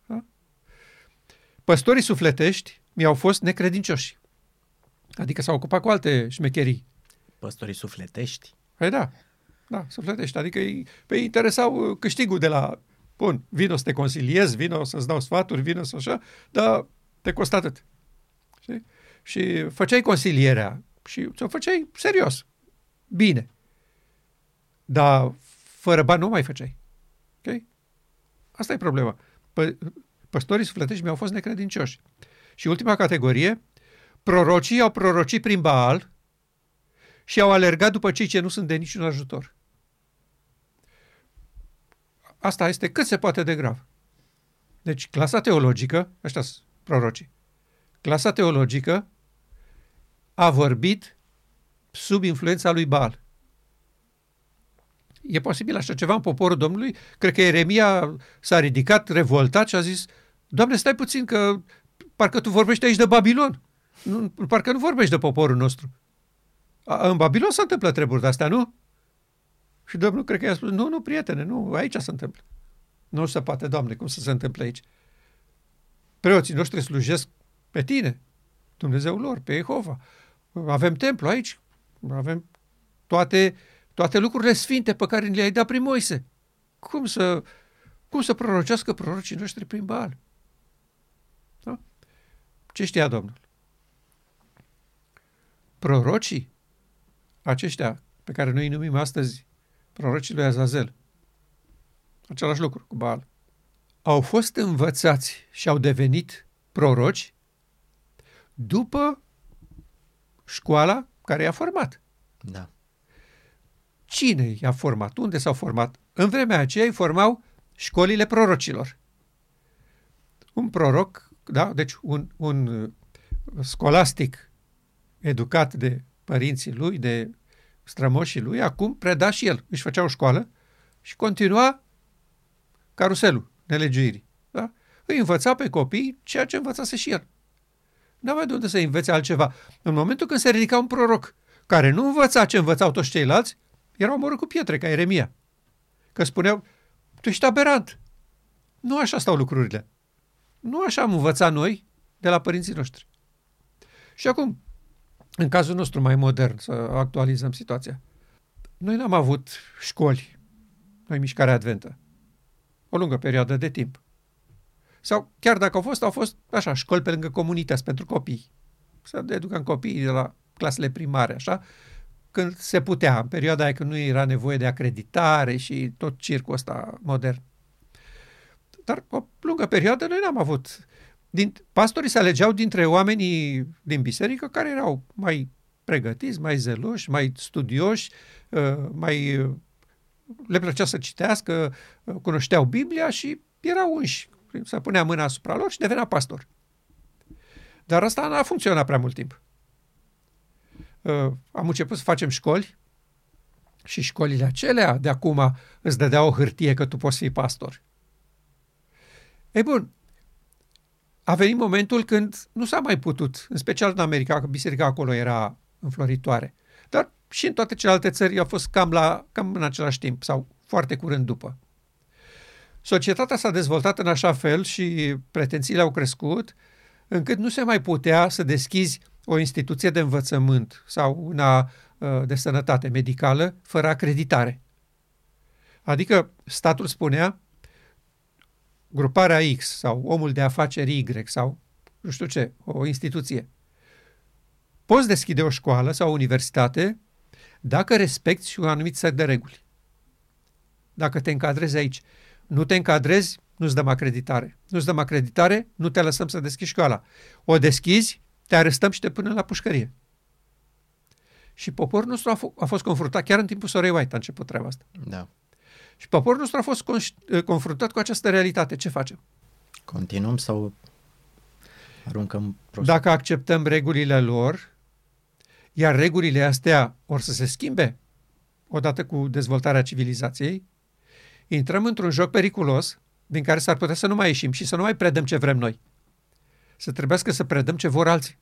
Da? Păstorii sufletești mi-au fost necredincioși. Adică s-au ocupat cu alte șmecherii. Păstorii sufletești? Păi da, da, sufletești. Adică îi, pe ei interesau câștigul de la Bun, vino să te consiliez, vino să-ți dau sfaturi, vino să așa, dar te costă atât. Știi? Și făceai consilierea și ți-o făceai serios, bine. Dar fără bani nu mai făceai. Ok? Asta e problema. Pă, păstorii sufletești mi-au fost necredincioși. Și ultima categorie, prorocii au prorocit prin Baal și au alergat după cei ce nu sunt de niciun ajutor. Asta este cât se poate de grav. Deci, clasa teologică, ăștia sunt prorocii, clasa teologică a vorbit sub influența lui Baal. E posibil așa ceva în poporul Domnului? Cred că Eremia s-a ridicat revoltat și a zis, Doamne, stai puțin că parcă tu vorbești aici de Babilon. Nu, parcă nu vorbești de poporul nostru. A, în Babilon s-a întâmplat treburi de astea, nu? Și Domnul cred că i-a spus, nu, nu, prietene, nu, aici se întâmplă. Nu se poate, Doamne, cum să se întâmple aici? Preoții noștri slujesc pe tine, Dumnezeul lor, pe Jehova. Avem templu aici, avem toate, toate lucrurile sfinte pe care le-ai dat prin Moise. Cum să, cum să prorocească prorocii noștri prin Baal? Da? Ce știa Domnul? Prorocii, aceștia pe care noi îi numim astăzi prorocii lui Azazel, același lucru cu Baal, au fost învățați și au devenit proroci după școala care i-a format. Da. Cine i-a format? Unde s-au format? În vremea aceea îi formau școlile prorocilor. Un proroc, da, deci un, un scolastic educat de părinții lui, de strămoșii lui, acum preda și el. Își făcea o școală și continua caruselul nelegiuirii. Da? Îi învăța pe copii ceea ce învățase și el. Nu avea de unde să învețe altceva. În momentul când se ridica un proroc care nu învăța ce învățau toți ceilalți, era omorât cu pietre, ca Eremia. Că spuneau, tu ești aberant. Nu așa stau lucrurile. Nu așa am învățat noi de la părinții noștri. Și acum, în cazul nostru mai modern, să actualizăm situația. Noi n-am avut școli, noi mișcarea adventă, o lungă perioadă de timp. Sau chiar dacă au fost, au fost așa, școli pe lângă comunități pentru copii. Să educăm copiii de la clasele primare, așa, când se putea, în perioada aia când nu era nevoie de acreditare și tot circul ăsta modern. Dar o lungă perioadă noi n-am avut. Din, pastorii se alegeau dintre oamenii din biserică care erau mai pregătiți, mai zeloși, mai studioși, uh, mai le plăcea să citească, uh, cunoșteau Biblia și erau unși. Să punea mâna asupra lor și devenea pastor. Dar asta n-a funcționat prea mult timp. Uh, am început să facem școli și școlile acelea de acum îți dădea o hârtie că tu poți fi pastor. Ei bun, a venit momentul când nu s-a mai putut, în special în America, că biserica acolo era înfloritoare. Dar și în toate celelalte țări a fost cam, la, cam în același timp sau foarte curând după. Societatea s-a dezvoltat în așa fel și pretențiile au crescut, încât nu se mai putea să deschizi o instituție de învățământ sau una uh, de sănătate medicală fără acreditare. Adică statul spunea gruparea X sau omul de afaceri Y sau nu știu ce, o instituție. Poți deschide o școală sau o universitate dacă respecti un anumit set de reguli. Dacă te încadrezi aici. Nu te încadrezi, nu-ți dăm acreditare. Nu-ți dăm acreditare, nu te lăsăm să deschizi școala. O deschizi, te arestăm și te punem la pușcărie. Și poporul nostru a, f- a fost confruntat, chiar în timpul Sorei White a început treaba asta. Da. Și poporul nostru a fost con- confruntat cu această realitate. Ce facem? Continuăm sau aruncăm prost? Dacă acceptăm regulile lor, iar regulile astea or să se schimbe odată cu dezvoltarea civilizației, intrăm într-un joc periculos din care s-ar putea să nu mai ieșim și să nu mai predăm ce vrem noi. Să trebuiască să predăm ce vor alții.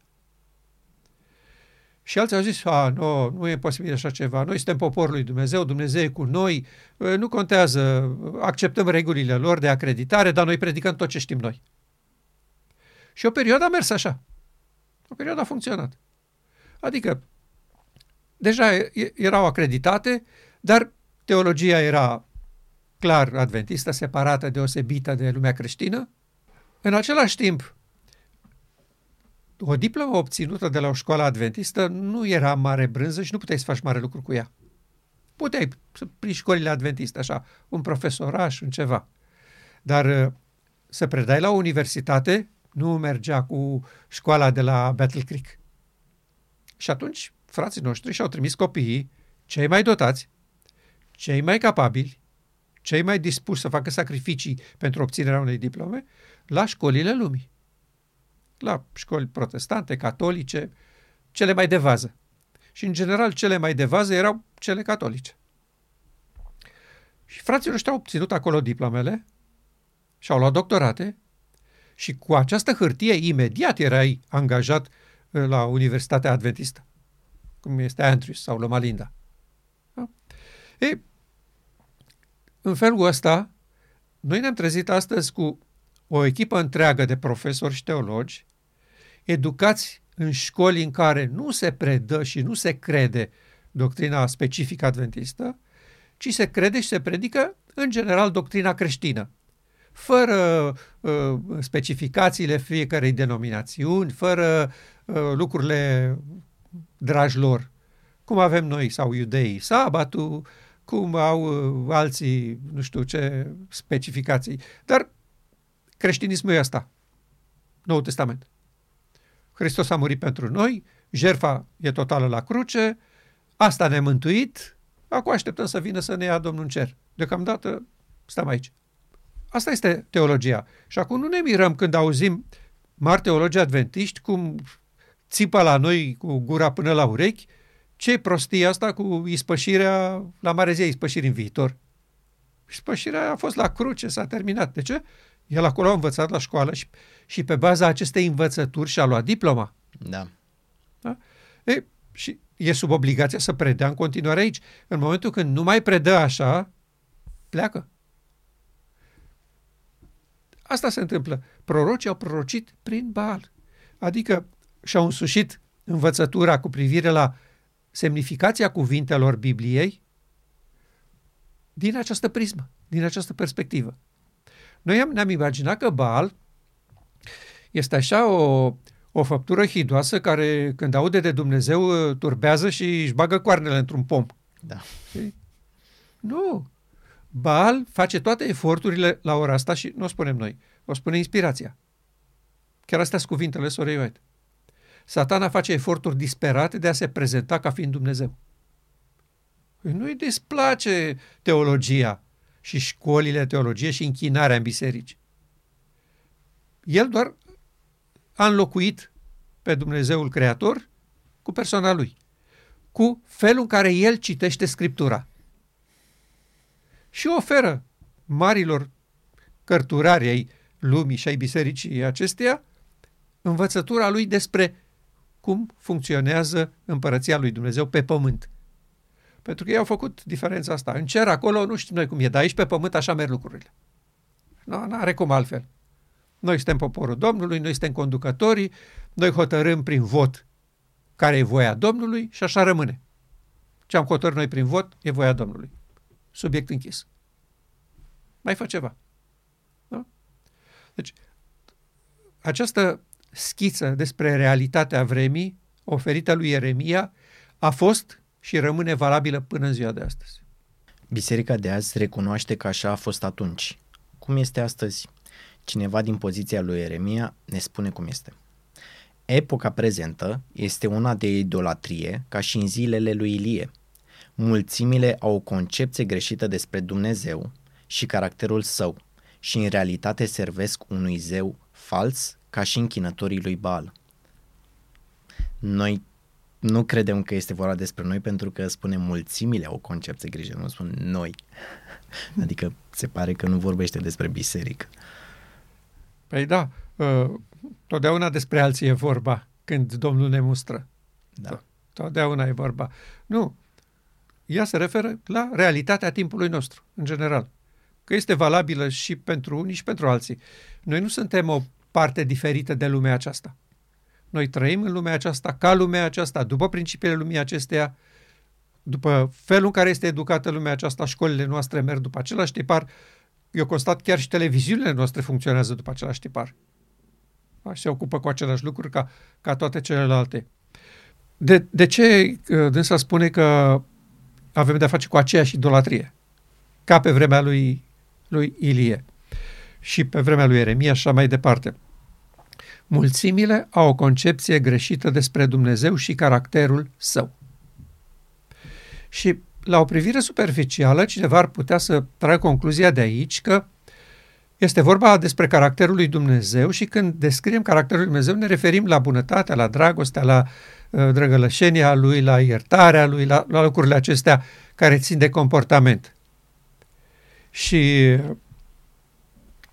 Și alții au zis, a, nu, nu e posibil așa ceva, noi suntem poporul lui Dumnezeu, Dumnezeu e cu noi, nu contează, acceptăm regulile lor de acreditare, dar noi predicăm tot ce știm noi. Și o perioadă a mers așa. O perioadă a funcționat. Adică, deja erau acreditate, dar teologia era clar adventistă, separată, deosebită de lumea creștină. În același timp, o diplomă obținută de la o școală adventistă nu era mare brânză și nu puteai să faci mare lucru cu ea. Puteai să prin școlile adventiste, așa, un profesoraș, un ceva. Dar uh, să predai la o universitate nu mergea cu școala de la Battle Creek. Și atunci frații noștri și-au trimis copiii, cei mai dotați, cei mai capabili, cei mai dispuși să facă sacrificii pentru obținerea unei diplome, la școlile lumii. La școli protestante, catolice, cele mai de vază. Și, în general, cele mai de vază erau cele catolice. Și frații noștri au obținut acolo diplomele și au luat doctorate și cu această hârtie imediat erai angajat la Universitatea Adventistă, cum este Andrews sau Loma Linda. Da? E, în felul ăsta, noi ne-am trezit astăzi cu o echipă întreagă de profesori și teologi, educați în școli în care nu se predă și nu se crede doctrina specifică adventistă, ci se crede și se predică, în general, doctrina creștină, fără uh, specificațiile fiecarei denominațiuni, fără uh, lucrurile dragi lor, cum avem noi sau iudeii, sabatul, cum au uh, alții, nu știu ce specificații. Dar creștinismul e asta, Noul Testament. Hristos a murit pentru noi, jerfa e totală la cruce, asta ne-a mântuit, acum așteptăm să vină să ne ia Domnul în cer. Deocamdată stăm aici. Asta este teologia. Și acum nu ne mirăm când auzim mari teologi adventiști cum țipă la noi cu gura până la urechi, ce prostie asta cu ispășirea la mare zi, ispășiri în viitor? Ispășirea a fost la cruce, s-a terminat. De ce? El acolo a învățat la școală și, și pe baza acestei învățături și-a luat diploma. Da. da? E, și e sub obligația să predea în continuare aici. În momentul când nu mai predă așa, pleacă. Asta se întâmplă. Prorocii au prorocit prin Baal. Adică și-au însușit învățătura cu privire la semnificația cuvintelor Bibliei din această prismă, din această perspectivă. Noi am, ne-am imaginat că Baal este așa o, o făptură hidoasă care, când aude de Dumnezeu, turbează și își bagă coarnele într-un pom. Da. Nu. Baal face toate eforturile la ora asta și nu o spunem noi, o spune inspirația. Chiar astea sunt cuvintele sorei White. Satana face eforturi disperate de a se prezenta ca fiind Dumnezeu. Păi nu-i desplace teologia și școlile teologie și închinarea în biserici. El doar a înlocuit pe Dumnezeul Creator cu persoana lui, cu felul în care el citește Scriptura. Și oferă marilor cărturari ai lumii și ai bisericii acesteia învățătura lui despre cum funcționează împărăția lui Dumnezeu pe pământ. Pentru că ei au făcut diferența asta. În cer, acolo, nu știm noi cum e, dar aici pe pământ așa merg lucrurile. Nu nu are cum altfel. Noi suntem poporul Domnului, noi suntem conducătorii, noi hotărâm prin vot care e voia Domnului și așa rămâne. Ce am hotărât noi prin vot e voia Domnului. Subiect închis. Mai fă ceva. Da? Deci, această schiță despre realitatea vremii oferită lui Ieremia a fost și rămâne valabilă până în ziua de astăzi. Biserica de azi recunoaște că așa a fost atunci. Cum este astăzi? Cineva din poziția lui Ieremia ne spune cum este. Epoca prezentă este una de idolatrie, ca și în zilele lui Ilie. Mulțimile au o concepție greșită despre Dumnezeu și caracterul său și în realitate servesc unui zeu fals ca și închinătorii lui Baal. Noi nu credem că este vorba despre noi pentru că spunem mulțimile au o concepție grijă, nu spun noi. Adică se pare că nu vorbește despre biserică. Păi da, ă, totdeauna despre alții e vorba când Domnul ne mustră. Da. Totdeauna e vorba. Nu, ea se referă la realitatea timpului nostru, în general. Că este valabilă și pentru unii și pentru alții. Noi nu suntem o parte diferită de lumea aceasta. Noi trăim în lumea aceasta, ca lumea aceasta, după principiile lumii acesteia, după felul în care este educată lumea aceasta, școlile noastre merg după același tipar. Eu constat chiar și televiziunile noastre funcționează după același tipar. Și se ocupă cu același lucruri ca, ca toate celelalte. De, de ce uh, dânsa spune că avem de-a face cu aceeași idolatrie? Ca pe vremea lui, lui Ilie și pe vremea lui Eremia și așa mai departe. Mulțimile au o concepție greșită despre Dumnezeu și caracterul său. Și la o privire superficială, cineva ar putea să tragă concluzia de aici că este vorba despre caracterul lui Dumnezeu și când descriem caracterul lui Dumnezeu ne referim la bunătatea, la dragostea, la uh, drăgălășenia lui, la iertarea lui, la, la lucrurile acestea care țin de comportament. Și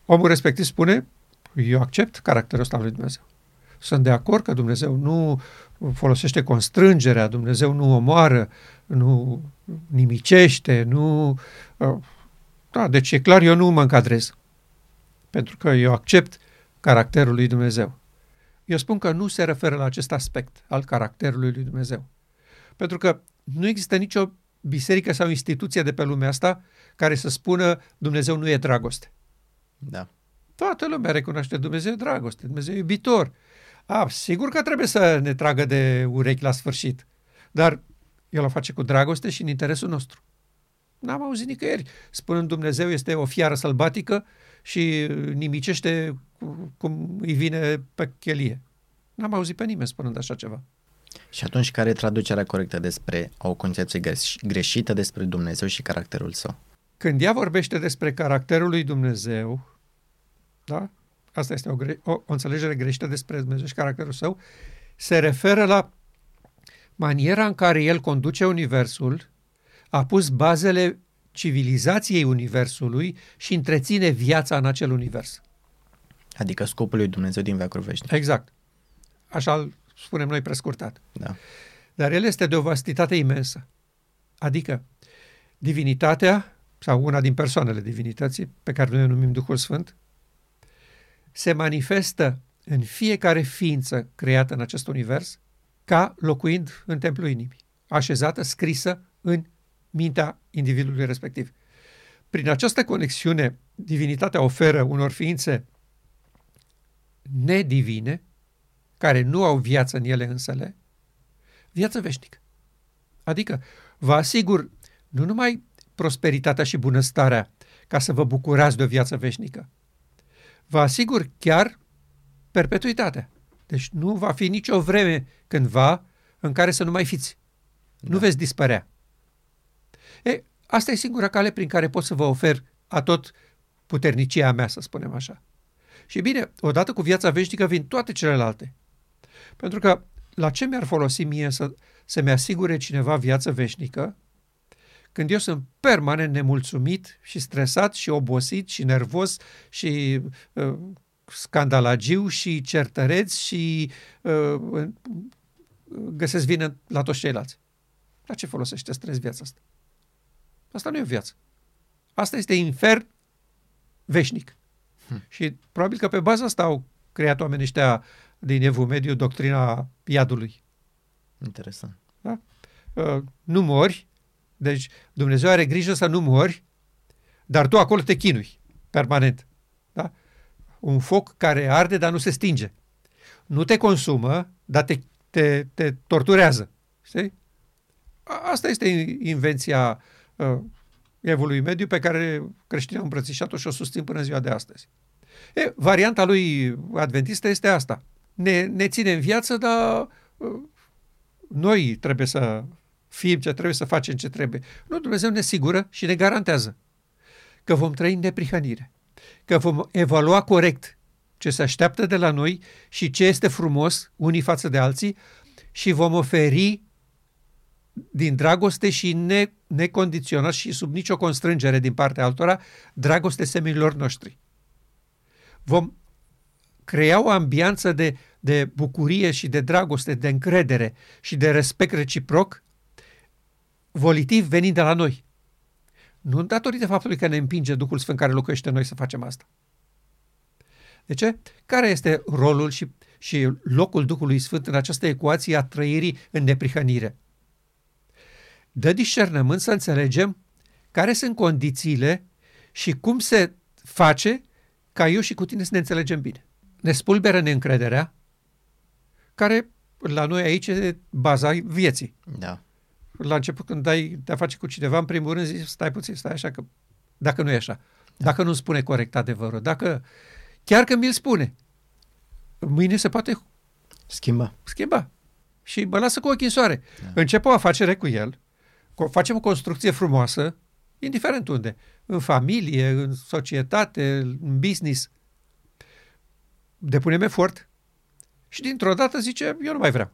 omul respectiv spune, eu accept caracterul ăsta al lui Dumnezeu. Sunt de acord că Dumnezeu nu folosește constrângerea, Dumnezeu nu omoară, nu nimicește, nu... Uh, da, deci e clar, eu nu mă încadrez. Pentru că eu accept caracterul lui Dumnezeu. Eu spun că nu se referă la acest aspect al caracterului lui Dumnezeu. Pentru că nu există nicio biserică sau instituție de pe lumea asta care să spună Dumnezeu nu e dragoste. Da. Toată lumea recunoaște Dumnezeu e dragoste, Dumnezeu e iubitor. A, sigur că trebuie să ne tragă de urechi la sfârșit, dar El o face cu dragoste și în interesul nostru. N-am auzit nicăieri spunând Dumnezeu este o fiară sălbatică și nimicește cum îi vine pe chelie. N-am auzit pe nimeni spunând așa ceva. Și atunci care e traducerea corectă despre o concepție greșită despre Dumnezeu și caracterul său? Când ea vorbește despre caracterul lui Dumnezeu, da? Asta este o, gre- o, o înțelegere greșită despre Dumnezeu și caracterul său, se referă la maniera în care el conduce Universul, a pus bazele civilizației Universului și întreține viața în acel univers. Adică scopul lui Dumnezeu din veacul veșnic. Exact. Așa îl spunem noi prescurtat. Da. Dar el este de o vastitate imensă. Adică divinitatea, sau una din persoanele divinității, pe care noi o numim Duhul Sfânt, se manifestă în fiecare ființă creată în acest univers ca locuind în templul inimii, așezată, scrisă în mintea individului respectiv. Prin această conexiune, divinitatea oferă unor ființe nedivine, care nu au viață în ele însele, viață veșnică. Adică vă asigur nu numai prosperitatea și bunăstarea ca să vă bucurați de o viață veșnică, vă asigur chiar perpetuitatea. Deci nu va fi nicio vreme cândva în care să nu mai fiți. Da. Nu veți dispărea. E, asta e singura cale prin care pot să vă ofer a tot puternicia mea, să spunem așa. Și bine, odată cu viața veșnică vin toate celelalte. Pentru că la ce mi-ar folosi mie să, să mi asigure cineva viață veșnică când eu sunt permanent nemulțumit și stresat și obosit și nervos și uh, scandalagiu și certăreț și uh, găsesc vină la toți ceilalți. La ce folosește stres viața asta? Asta nu e o viață. Asta este infern veșnic. Hmm. Și probabil că pe baza asta au creat oamenii ăștia din Evul Mediu doctrina iadului. Interesant. Da? Uh, nu mori, deci Dumnezeu are grijă să nu mori, dar tu acolo te chinui permanent. Da? Un foc care arde, dar nu se stinge. Nu te consumă, dar te, te, te torturează. Știi? Asta este invenția uh, evului mediu pe care creștinii au îmbrățișat-o și o susțin până ziua de astăzi. E, varianta lui adventistă este asta. Ne, ne ține în viață, dar uh, noi trebuie să fim ce trebuie, să facem ce trebuie. Nu, Dumnezeu ne sigură și ne garantează că vom trăi în neprihănire, că vom evalua corect ce se așteaptă de la noi și ce este frumos unii față de alții și vom oferi din dragoste și ne, necondiționat și sub nicio constrângere din partea altora, dragoste seminilor noștri. Vom crea o ambianță de, de bucurie și de dragoste, de încredere și de respect reciproc, volitiv venind de la noi. Nu datorită faptului că ne împinge Duhul Sfânt care locuiește în noi să facem asta. De ce? Care este rolul și, și locul Duhului Sfânt în această ecuație a trăirii în neprihănire? dă discernământ să înțelegem care sunt condițiile și cum se face ca eu și cu tine să ne înțelegem bine. Ne spulberă neîncrederea, care la noi aici e baza vieții. Da. La început când dai de-a face cu cineva, în primul rând zici, stai puțin, stai așa, că dacă nu e așa, da. dacă nu spune corect adevărul, dacă chiar că mi-l spune, mâine se poate schimba. schimba. Și mă lasă cu ochii în soare. Da. Încep o afacere cu el, facem o construcție frumoasă, indiferent unde, în familie, în societate, în business, depunem efort și dintr-o dată zice, eu nu mai vreau.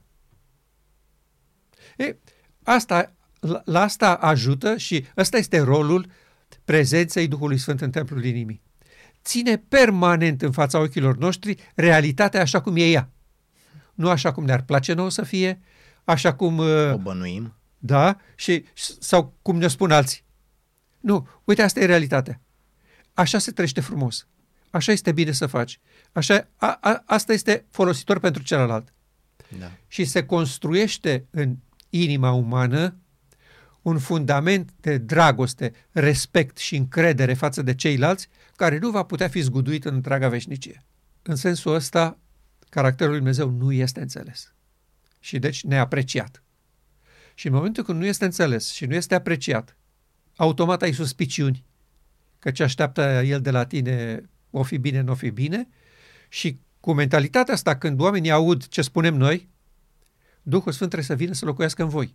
E, asta, la, la asta ajută și ăsta este rolul prezenței Duhului Sfânt în templul inimii. Ține permanent în fața ochilor noștri realitatea așa cum e ea. Nu așa cum ne-ar place nouă să fie, așa cum... Uh, o bănuim da? Și, sau cum ne spun alții. Nu, uite, asta e realitatea. Așa se trăiește frumos. Așa este bine să faci. Așa, a, a, asta este folositor pentru celălalt. Da. Și se construiește în inima umană un fundament de dragoste, respect și încredere față de ceilalți, care nu va putea fi zguduit în întreaga veșnicie. În sensul ăsta, caracterul lui Dumnezeu nu este înțeles și deci neapreciat. Și în momentul când nu este înțeles și nu este apreciat, automat ai suspiciuni că ce așteaptă el de la tine o fi bine, nu o fi bine și cu mentalitatea asta, când oamenii aud ce spunem noi, Duhul Sfânt trebuie să vină să locuiască în voi.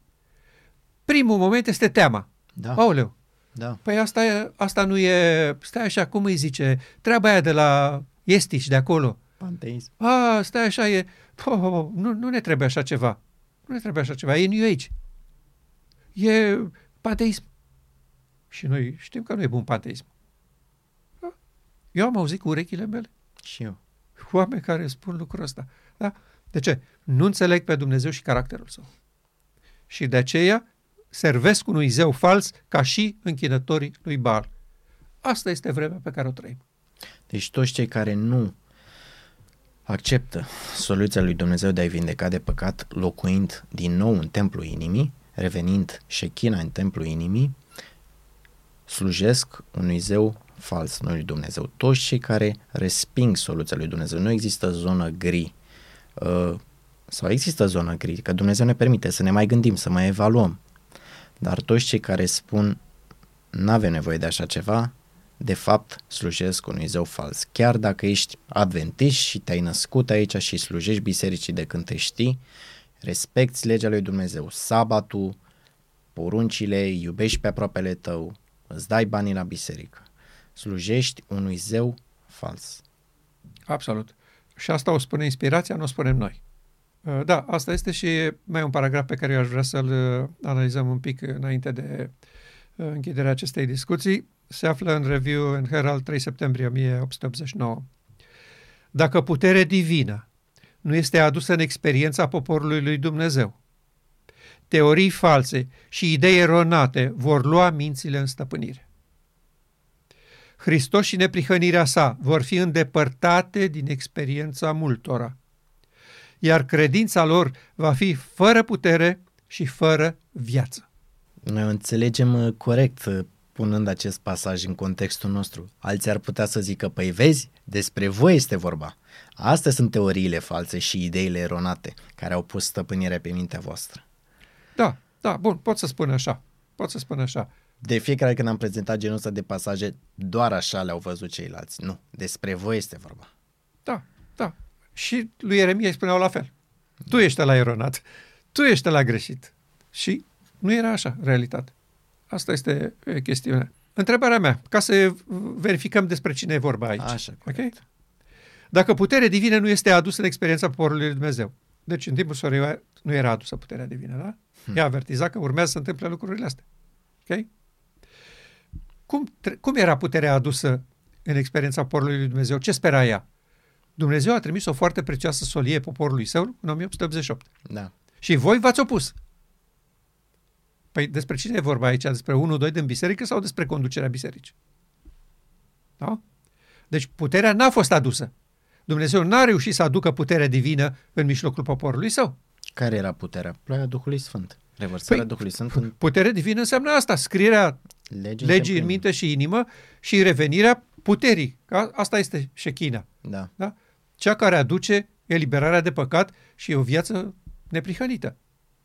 Primul moment este teama. Da. Aoleu, Da. păi asta, e, asta nu e, stai așa, cum îi zice, treaba aia de la estici de acolo. Panteism. A, stai așa, e, po, po, po, nu, nu ne trebuie așa ceva. Nu ne trebuie așa ceva, e New Age. E panteism. Și noi știm că nu e bun panteism. Da? Eu am auzit cu urechile mele Și eu. oameni care spun lucrul ăsta. Da? De ce? Nu înțeleg pe Dumnezeu și caracterul său. Și de aceea servesc unui zeu fals ca și închinătorii lui Baal. Asta este vremea pe care o trăim. Deci toți cei care nu acceptă soluția lui Dumnezeu de a-i vindeca de păcat, locuind din nou în templul inimii, revenind șechina în templul inimii, slujesc unui zeu fals, nu lui Dumnezeu. Toți cei care resping soluția lui Dumnezeu, nu există zonă gri, uh, sau există zonă gri, că Dumnezeu ne permite să ne mai gândim, să mai evaluăm. Dar toți cei care spun nu avem nevoie de așa ceva, de fapt slujesc unui zeu fals. Chiar dacă ești adventist și te-ai născut aici și slujești bisericii de când te știi, respecti legea lui Dumnezeu, sabatul, poruncile, iubești pe aproapele tău, îți dai banii la biserică. Slujești unui zeu fals. Absolut. Și asta o spune inspirația, nu o spunem noi. Uh, Da, asta este și mai un paragraf pe care eu aș vrea să-l uh, analizăm un pic înainte de uh, închiderea acestei discuții. Se află în review în Herald 3 septembrie 1889. Dacă putere divină nu este adusă în experiența poporului lui Dumnezeu, teorii false și idei eronate vor lua mințile în stăpânire. Hristos și neprihănirea sa vor fi îndepărtate din experiența multora, iar credința lor va fi fără putere și fără viață. Noi o înțelegem uh, corect uh, punând acest pasaj în contextul nostru. Alții ar putea să zică, păi vezi, despre voi este vorba. Astea sunt teoriile false și ideile eronate care au pus stăpânirea pe mintea voastră. Da, da, bun, pot să spun așa. Pot să spun așa. De fiecare când am prezentat genul ăsta de pasaje, doar așa le-au văzut ceilalți. Nu, despre voi este vorba. Da, da. Și lui Ieremia îi spuneau la fel. Tu ești la eronat. Tu ești la greșit. Și nu era așa, realitate. Asta este e, chestiunea. Întrebarea mea, ca să verificăm despre cine e vorba aici. Așa, ok? corect. Dacă putere divină nu este adusă în experiența poporului lui Dumnezeu. Deci în timpul Soria nu era adusă puterea divină, da? Ea avertiza că urmează să întâmple lucrurile astea. Ok? Cum, tre- cum era puterea adusă în experiența poporului lui Dumnezeu? Ce spera ea? Dumnezeu a trimis o foarte prețioasă solie poporului său în 1888. Da. Și voi v-ați opus. Păi despre cine e vorba aici? Despre unul, doi din biserică sau despre conducerea bisericii? Da? Deci puterea n-a fost adusă. Dumnezeu n-a reușit să aducă puterea divină în mijlocul poporului său. Care era puterea? Ploaia Duhului Sfânt. Revărsarea Păi, Duhului Sfânt în Putere divină înseamnă asta, scrierea lege legii în minte și inimă și revenirea puterii. Ca Asta este șechina. Da. Da? Cea care aduce eliberarea de păcat și o viață neprihănită.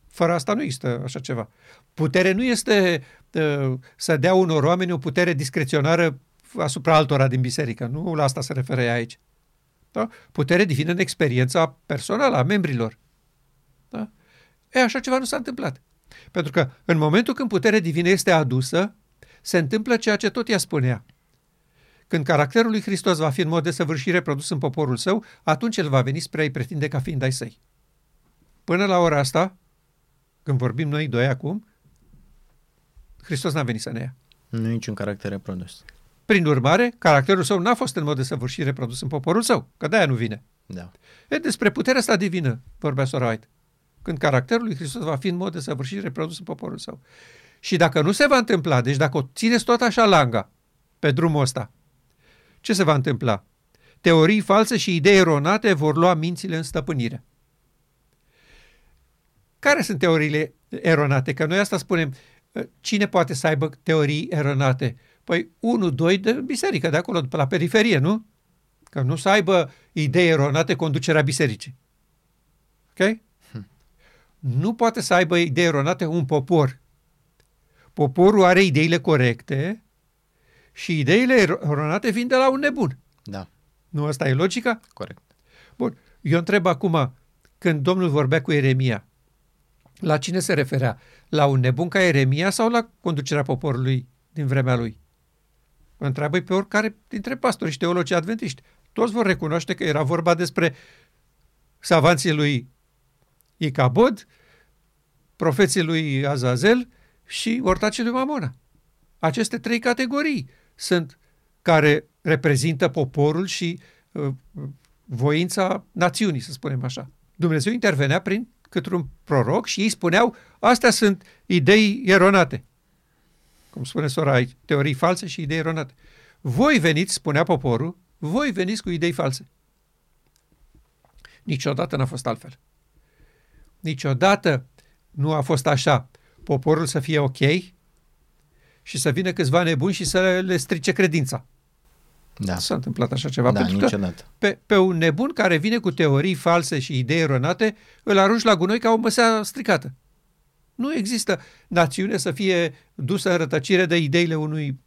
Fără asta nu există așa ceva. Putere nu este uh, să dea unor oameni o putere discreționară asupra altora din biserică. Nu la asta se referă ea aici. Da? Putere divină în experiența personală a membrilor. Da? E, așa ceva nu s-a întâmplat. Pentru că în momentul când puterea divină este adusă, se întâmplă ceea ce tot ea spunea. Când caracterul lui Hristos va fi în mod desăvârșire produs în poporul său, atunci el va veni spre a-i pretinde ca fiind ai săi. Până la ora asta, când vorbim noi doi acum, Hristos n-a venit să ne ia. Nu e niciun caracter reprodus. Prin urmare, caracterul său n-a fost în mod desăvârșire produs în poporul său, că de-aia nu vine. Da. E despre puterea asta divină, vorbea Sora White. Când caracterul lui Hristos va fi în mod desăvârșit reprodus în poporul său. Și dacă nu se va întâmpla, deci dacă o țineți tot așa langa pe drumul ăsta, ce se va întâmpla? Teorii false și idei eronate vor lua mințile în stăpânire. Care sunt teoriile eronate? Că noi asta spunem, cine poate să aibă teorii eronate? Păi unul, doi de biserică, de acolo, pe la periferie, nu? Că nu să aibă idei eronate conducerea bisericii. Ok? Hm. Nu poate să aibă idei eronate un popor. Poporul are ideile corecte și ideile eronate vin de la un nebun. Da. Nu asta e logica? Corect. Bun. Eu întreb acum, când Domnul vorbea cu Eremia, la cine se referea? La un nebun ca Eremia sau la conducerea poporului din vremea lui? Întreabă pe oricare dintre pastori și teologii adventiști. Toți vor recunoaște că era vorba despre savanții lui Icabod, profeții lui Azazel și ortacii lui Mamona. Aceste trei categorii sunt care reprezintă poporul și uh, voința națiunii, să spunem așa. Dumnezeu intervenea prin către un proroc și ei spuneau, astea sunt idei eronate. Cum spune sora aici, teorii false și idei eronate. Voi veniți, spunea poporul, voi veniți cu idei false. Niciodată n-a fost altfel. Niciodată nu a fost așa. Poporul să fie ok și să vină câțiva nebuni și să le strice credința. Da. S-a întâmplat așa ceva. Da, pentru niciodată. Că pe, pe un nebun care vine cu teorii false și idei eronate, îl arunci la gunoi ca o măsea stricată. Nu există națiune să fie dusă în rătăcire de ideile unui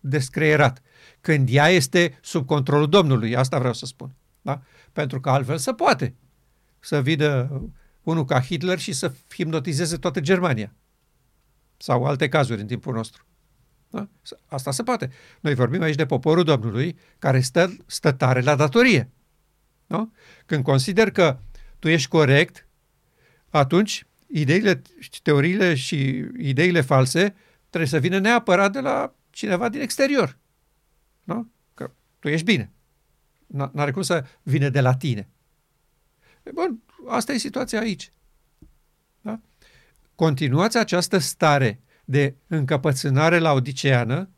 descreierat, când ea este sub controlul Domnului, asta vreau să spun. Da? Pentru că altfel se poate să vină unul ca Hitler și să hipnotizeze toată Germania. Sau alte cazuri în timpul nostru. Da? Asta se poate. Noi vorbim aici de poporul Domnului care stă, stă tare la datorie. Da? Când consider că tu ești corect, atunci ideile, teoriile și ideile false trebuie să vină neapărat de la cineva din exterior. Da? Că tu ești bine. N-are cum să vină de la tine. E bun, asta e situația aici. Da? Continuați această stare de încăpățânare la odiceană,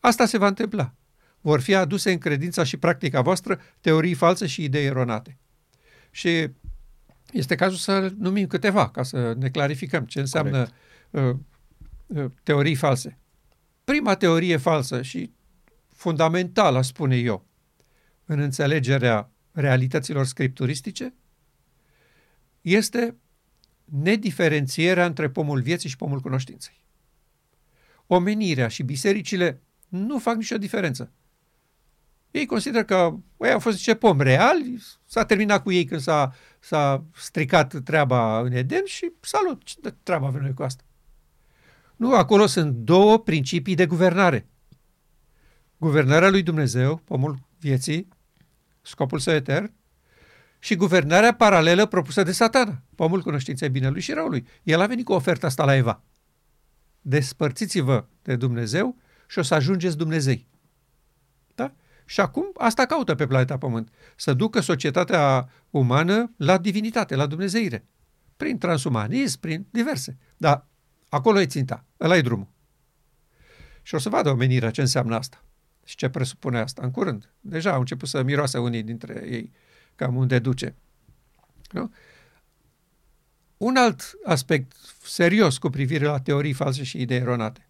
asta se va întâmpla. Vor fi aduse în credința și practica voastră teorii false și idei eronate. Și este cazul să numim câteva, ca să ne clarificăm ce înseamnă uh, uh, teorii false. Prima teorie falsă și fundamentală, spune eu, în înțelegerea realităților scripturistice, este nediferențierea între pomul vieții și pomul cunoștinței. Omenirea și bisericile nu fac nicio diferență. Ei consideră că ei au fost niște pom reali, s-a terminat cu ei când s-a, s-a stricat treaba în Eden și salut, ce treaba avem noi cu asta? Nu, acolo sunt două principii de guvernare. Guvernarea lui Dumnezeu, pomul vieții, scopul său etern, și guvernarea paralelă propusă de satana, pomul cunoștinței binelui și răului. El a venit cu oferta asta la Eva. Despărțiți-vă de Dumnezeu și o să ajungeți Dumnezei. Da? Și acum asta caută pe planeta Pământ. Să ducă societatea umană la divinitate, la dumnezeire. Prin transumanism, prin diverse. Dar acolo e ținta, ăla e drumul. Și o să vadă omenirea ce înseamnă asta și ce presupune asta în curând. Deja au început să miroase unii dintre ei cam unde duce. Nu? Un alt aspect serios cu privire la teorii false și idei eronate.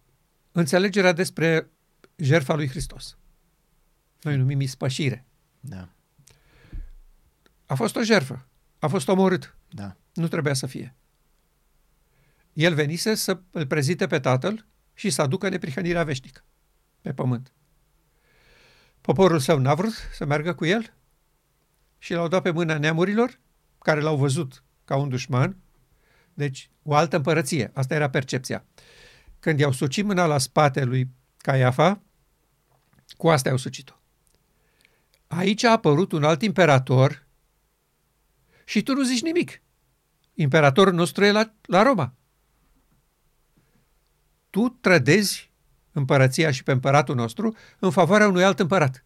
Înțelegerea despre jertfa lui Hristos. Noi numim ispășire. Da. A fost o jertfă. A fost omorât. Da. Nu trebuia să fie. El venise să îl prezinte pe tatăl și să aducă neprihănirea veșnică pe pământ. Poporul său n-a vrut să meargă cu el și l-au dat pe mâna neamurilor, care l-au văzut ca un dușman, deci o altă împărăție. Asta era percepția. Când i-au sucit mâna la spate lui Caiafa, cu asta i-au sucit-o. Aici a apărut un alt imperator și tu nu zici nimic. Imperatorul nostru e la, la Roma. Tu trădezi împărăția și pe împăratul nostru în favoarea unui alt împărat.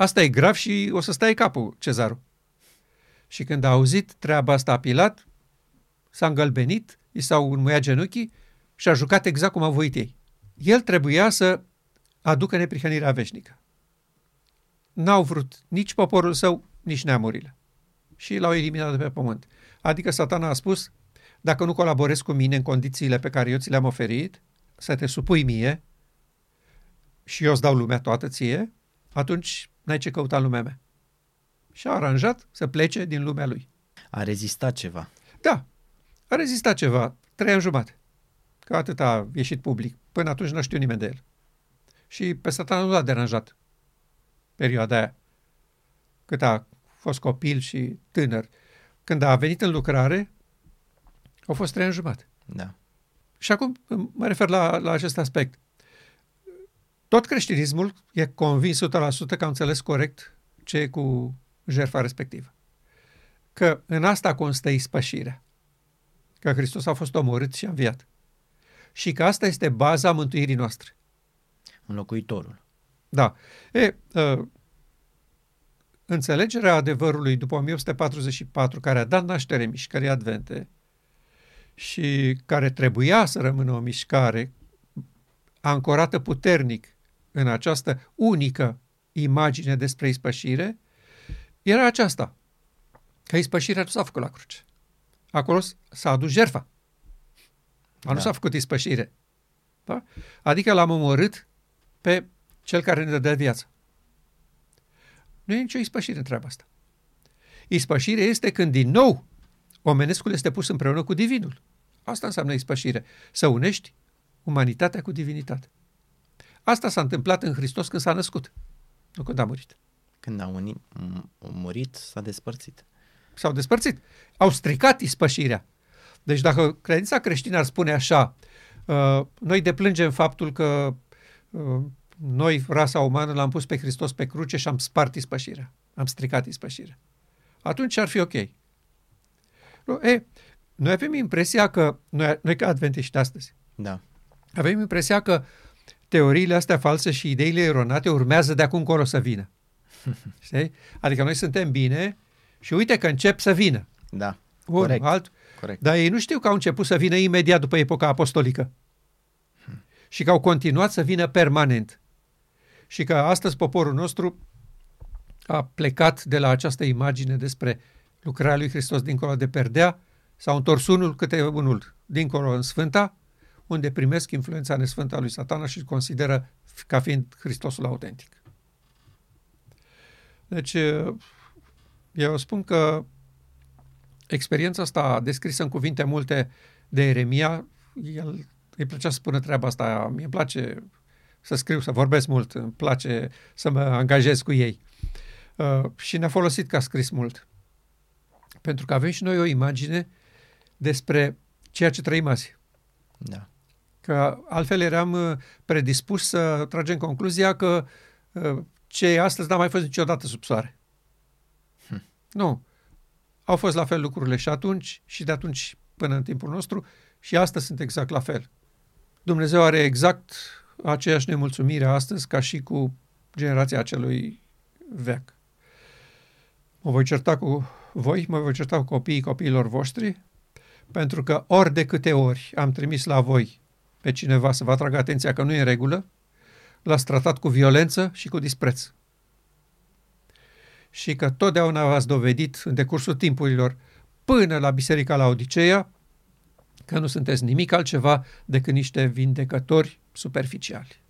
Asta e grav și o să stai capul, cezarul. Și când a auzit treaba asta a Pilat, s-a îngălbenit, i s-au înmuiat genunchii și a jucat exact cum a voit ei. El trebuia să aducă neprihănirea veșnică. N-au vrut nici poporul său, nici neamurile. Și l-au eliminat de pe pământ. Adică satana a spus, dacă nu colaborezi cu mine în condițiile pe care eu ți le-am oferit, să te supui mie și eu îți dau lumea toată ție, atunci n-ai ce căuta în lumea mea. Și a aranjat să plece din lumea lui. A rezistat ceva. Da, a rezistat ceva, trei ani jumate. Că atât a ieșit public. Până atunci nu știu nimeni de el. Și pe satana nu l-a deranjat perioada aia. Cât a fost copil și tânăr. Când a venit în lucrare, au fost trei ani jumate. Da. Și acum mă refer la, la acest aspect. Tot creștinismul e convins 100% că a înțeles corect ce e cu jertfa respectivă. Că în asta constă ispășirea. Că Hristos a fost omorât și a înviat. Și că asta este baza mântuirii noastre. Înlocuitorul. Da. E, uh, înțelegerea adevărului după 1844, care a dat naștere mișcării advente și care trebuia să rămână o mișcare ancorată puternic în această unică imagine despre ispășire, era aceasta, că ispășirea nu s-a făcut la cruce. Acolo s-a adus jerfa. Dar da. nu s-a făcut ispășire. Da? Adică l-am omorât pe cel care ne dă viață. Nu e nicio ispășire în treaba asta. Ispășire este când din nou omenescul este pus împreună cu divinul. Asta înseamnă ispășire. Să unești umanitatea cu divinitate. Asta s-a întâmplat în Hristos când s-a născut, nu când a murit. Când a unit, murit, s-a despărțit. S-au despărțit. Au stricat ispășirea. Deci dacă credința creștină ar spune așa, uh, noi deplângem faptul că uh, noi, rasa umană, l-am pus pe Hristos pe cruce și am spart ispășirea. Am stricat ispășirea. Atunci ar fi ok. Nu, e, noi avem impresia că, noi, noi ca adventiști astăzi, da. avem impresia că teoriile astea false și ideile eronate urmează de acum încolo să vină. Știi? Adică noi suntem bine și uite că încep să vină. Da, Un, corect. Alt, corect. Dar ei nu știu că au început să vină imediat după epoca apostolică. Hmm. Și că au continuat să vină permanent. Și că astăzi poporul nostru a plecat de la această imagine despre lucrarea lui Hristos dincolo de perdea, s-au întors unul câte unul dincolo în Sfânta, unde primesc influența nesfântă a lui satana și consideră ca fiind Hristosul autentic. Deci, eu spun că experiența asta descrisă în cuvinte multe de Eremia, el îi plăcea să spună treaba asta, mi-e place să scriu, să vorbesc mult, îmi place să mă angajez cu ei. Uh, și ne-a folosit ca scris mult. Pentru că avem și noi o imagine despre ceea ce trăim azi. Da. Că altfel eram uh, predispus să tragem concluzia că uh, ce e astăzi n-a mai fost niciodată sub soare. Hm. Nu. Au fost la fel lucrurile și atunci și de atunci până în timpul nostru și astăzi sunt exact la fel. Dumnezeu are exact aceeași nemulțumire astăzi ca și cu generația acelui veac. Mă voi certa cu voi, mă voi certa cu copiii copiilor voștri, pentru că ori de câte ori am trimis la voi pe cineva să vă atragă atenția că nu e în regulă, l-ați tratat cu violență și cu dispreț. Și că totdeauna v-ați dovedit în decursul timpurilor până la Biserica la Odiseea că nu sunteți nimic altceva decât niște vindecători superficiali.